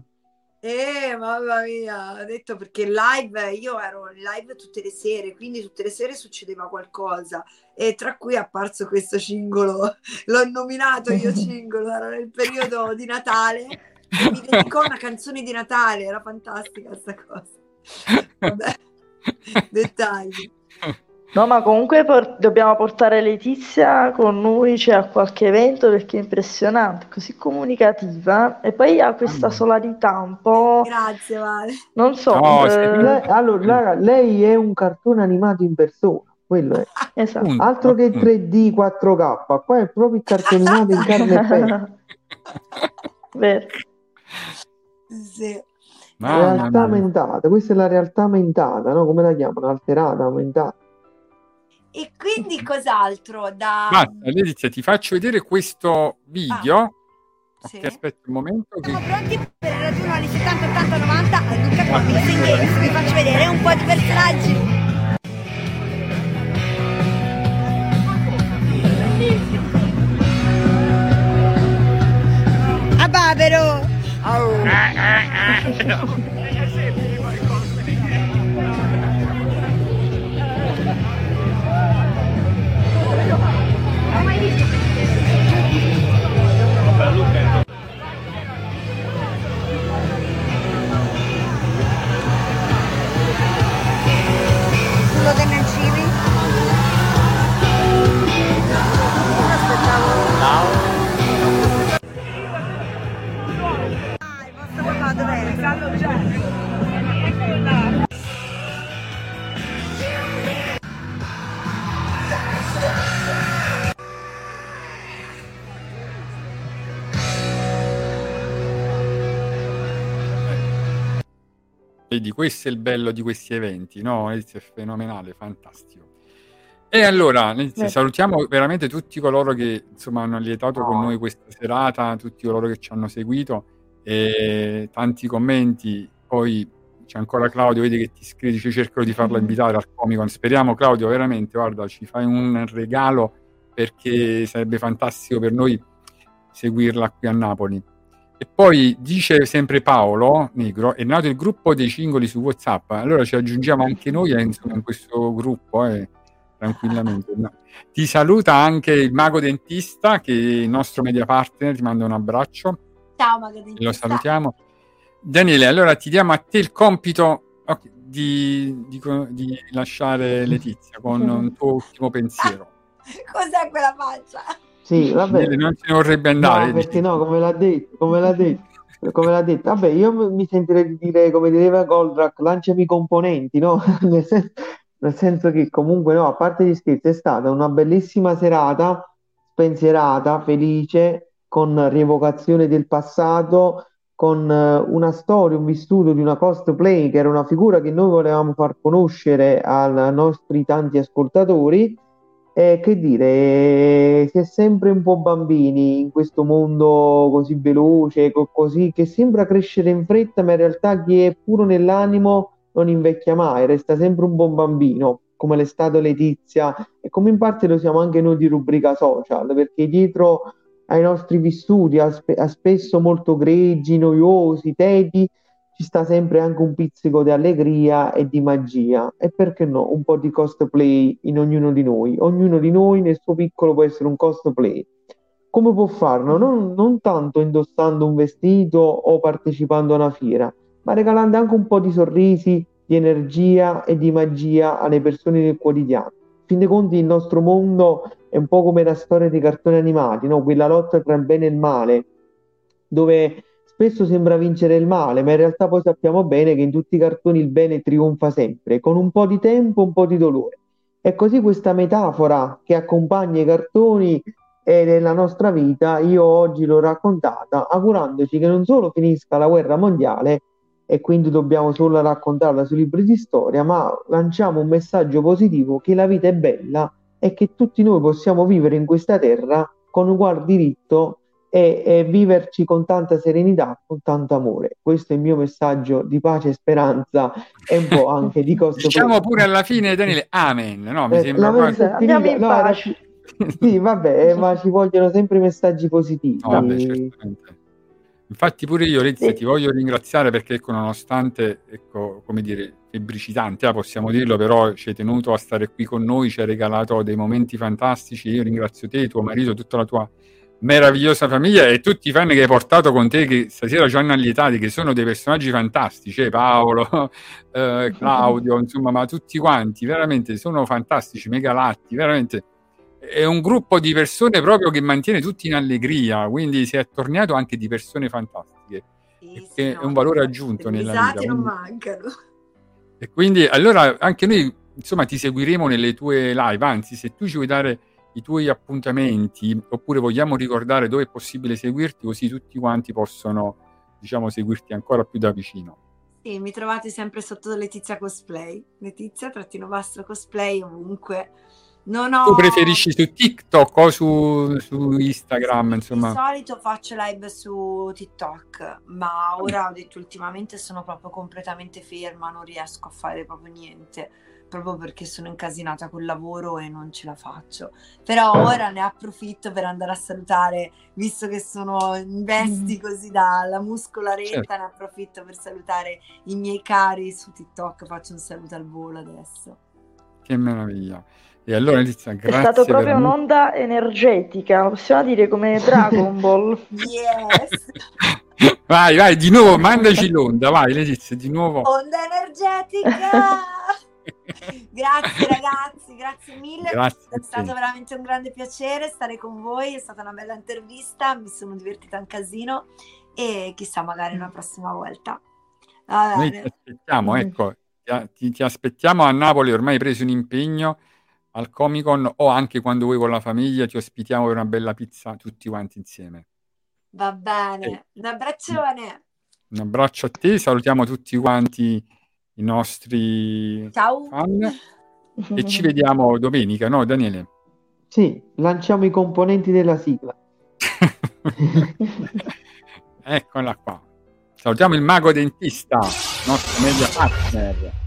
Eh, mamma mia, ho detto perché live, io ero in live tutte le sere, quindi tutte le sere succedeva qualcosa e tra cui è apparso questo cingolo, l'ho nominato io cingolo, era nel periodo di Natale E mi dedicò una canzone di Natale, era fantastica sta cosa. Vabbè, dettagli. No, ma comunque por- dobbiamo portare Letizia con noi, cioè, a qualche evento perché è impressionante, così comunicativa e poi ha questa solarità un po', Grazie, Vale. non so, No, eh, se- Lei- allora, raga, lei è un cartone animato in persona, quello è. esatto. Altro che appunto. 3D, 4K, qua è proprio il cartone animato in carne e pelle. Vero. Sì. Mamma realtà mia. aumentata, questa è la realtà aumentata, no? Come la chiamano? Alterata, aumentata. E quindi cos'altro da... Basta, Letizia, ti faccio vedere questo video. Sì. Ti aspetto un momento. che- Siamo pronti per il raduno anni 70, 80, 90 a Luca Comics Games. Vi faccio vedere un po' di personaggi. A Bavero! Lo Vedi, questo è il bello di questi eventi, no? È fenomenale, fantastico. E allora, salutiamo veramente tutti coloro che insomma hanno lietato con noi questa serata, tutti coloro che ci hanno seguito, e tanti commenti. Poi c'è ancora Claudio, vedi che ti scrivi, dice cercherò di farla invitare al Comic Con. Speriamo, Claudio, veramente, guarda, ci fai un regalo perché sarebbe fantastico per noi seguirla qui a Napoli. E poi dice sempre Paolo Negro, è nato il gruppo dei cingoli su WhatsApp, allora ci aggiungiamo anche noi eh, insomma, in questo gruppo, eh, tranquillamente. No. Ti saluta anche il mago dentista, che è il nostro media partner, ti manda un abbraccio, Ciao, magari. lo salutiamo. Daniele, allora ti diamo a te il compito ok, di, di di lasciare Letizia con un tuo ultimo pensiero. Cos'è quella faccia? Sì, vabbè. Non ne vorrebbe andare. No, perché no, come l'ha detto, come l'ha detto, come l'ha detto. Vabbè, io mi sentirei di dire, come diceva Goldrack, lanciami i componenti, no? Nel sen- nel senso che comunque, no, a parte gli scherzi, è stata una bellissima serata, spensierata, felice, con rievocazione del passato, con eh, una storia, un vissuto di una cosplay che era una figura che noi volevamo far conoscere ai nostri tanti ascoltatori. E che dire, si è sempre un po' bambini in questo mondo così veloce, co- così, che sembra crescere in fretta, ma in realtà chi è puro nell'animo non invecchia mai, resta sempre un buon bambino, come l'è stato Letizia e come in parte lo siamo anche noi di rubrica social, perché dietro ai nostri vissuti, a, spe- a spesso molto gregi, noiosi, tedi, ci sta sempre anche un pizzico di allegria e di magia e perché no, un po' di cosplay in ognuno di noi. Ognuno di noi nel suo piccolo può essere un cosplay. Come può farlo? Non, non tanto indossando un vestito o partecipando a una fiera, ma regalando anche un po' di sorrisi, di energia e di magia alle persone del quotidiano. In fin dei conti, il nostro mondo è un po' come la storia dei cartoni animati, no? Quella lotta tra il bene e il male, dove spesso sembra vincere il male, ma in realtà poi sappiamo bene che in tutti i cartoni il bene trionfa sempre, con un po' di tempo, un po' di dolore. E così questa metafora che accompagna i cartoni e nella nostra vita, io oggi l'ho raccontata, augurandoci che non solo finisca la guerra mondiale, e quindi dobbiamo solo raccontarla sui libri di storia, ma lanciamo un messaggio positivo che la vita è bella e che tutti noi possiamo vivere in questa terra con ugual diritto e, e viverci con tanta serenità, con tanto amore. Questo è il mio messaggio di pace e speranza e un po' anche di costo. Diciamo pure alla fine, Daniele, amen. No, mi Eh, sembra quasi... Andiamo in No, era- pace. Sì, vabbè, eh, ma ci vogliono sempre messaggi positivi. No, vabbè, certamente. Infatti pure io, Letizia, Sì. ti voglio ringraziare perché, ecco, nonostante, ecco, come dire, febbricitante, eh, possiamo dirlo, però ci hai tenuto a stare qui con noi, ci hai regalato dei momenti fantastici. Io ringrazio te, tuo marito, tutta la tua meravigliosa famiglia e tutti i fan che hai portato con te che stasera ci hanno allietati, che sono dei personaggi fantastici, eh, Paolo, eh, Claudio, insomma, ma tutti quanti, veramente sono fantastici, megalatti, veramente è un gruppo di persone proprio che mantiene tutti in allegria, quindi si è attorniato anche di persone fantastiche, Sì, che sì, è no, un valore aggiunto nella vita. non mancano. E quindi allora anche noi, insomma, ti seguiremo nelle tue live, anzi, se tu ci vuoi dare i tuoi appuntamenti oppure vogliamo ricordare dove è possibile seguirti, così tutti quanti possono, diciamo, seguirti ancora più da vicino. Sì, mi trovate sempre sotto Letizia Cosplay. Letizia trattino basso cosplay ovunque. Non ho... Tu preferisci su TikTok o su, su Instagram, Di insomma? solito faccio live su TikTok, ma ora ho detto ultimamente sono proprio completamente ferma, non riesco a fare proprio niente, proprio perché sono incasinata col lavoro e non ce la faccio. Però ora ne approfitto per andare a salutare, visto che sono in vesti così dalla muscolaretta, Certo. ne approfitto per salutare i miei cari su TikTok, faccio un saluto al volo adesso. Che meraviglia. E allora È grazie stato proprio veramente. un'onda energetica, possiamo dire come Dragon Ball. Yes! Vai, vai, di nuovo, mandaci l'onda, vai Letizia, di nuovo. Onda energetica! grazie ragazzi, grazie mille. Grazie È stato veramente un grande piacere stare con voi, è stata una bella intervista, mi sono divertita un casino e chissà magari una prossima volta. Va Noi ti aspettiamo, ecco, ti, ti- ti aspettiamo a Napoli, ormai hai preso un impegno al Comic Con o anche quando vuoi con la famiglia ti ospitiamo per una bella pizza tutti quanti insieme. Va bene, un abbraccione. Un abbraccio a te, salutiamo tutti quanti i nostri Ciao. fan e ci vediamo domenica, no Daniele? Sì, lanciamo i componenti della sigla. Eccola qua. Salutiamo il mago dentista, nostro media partner.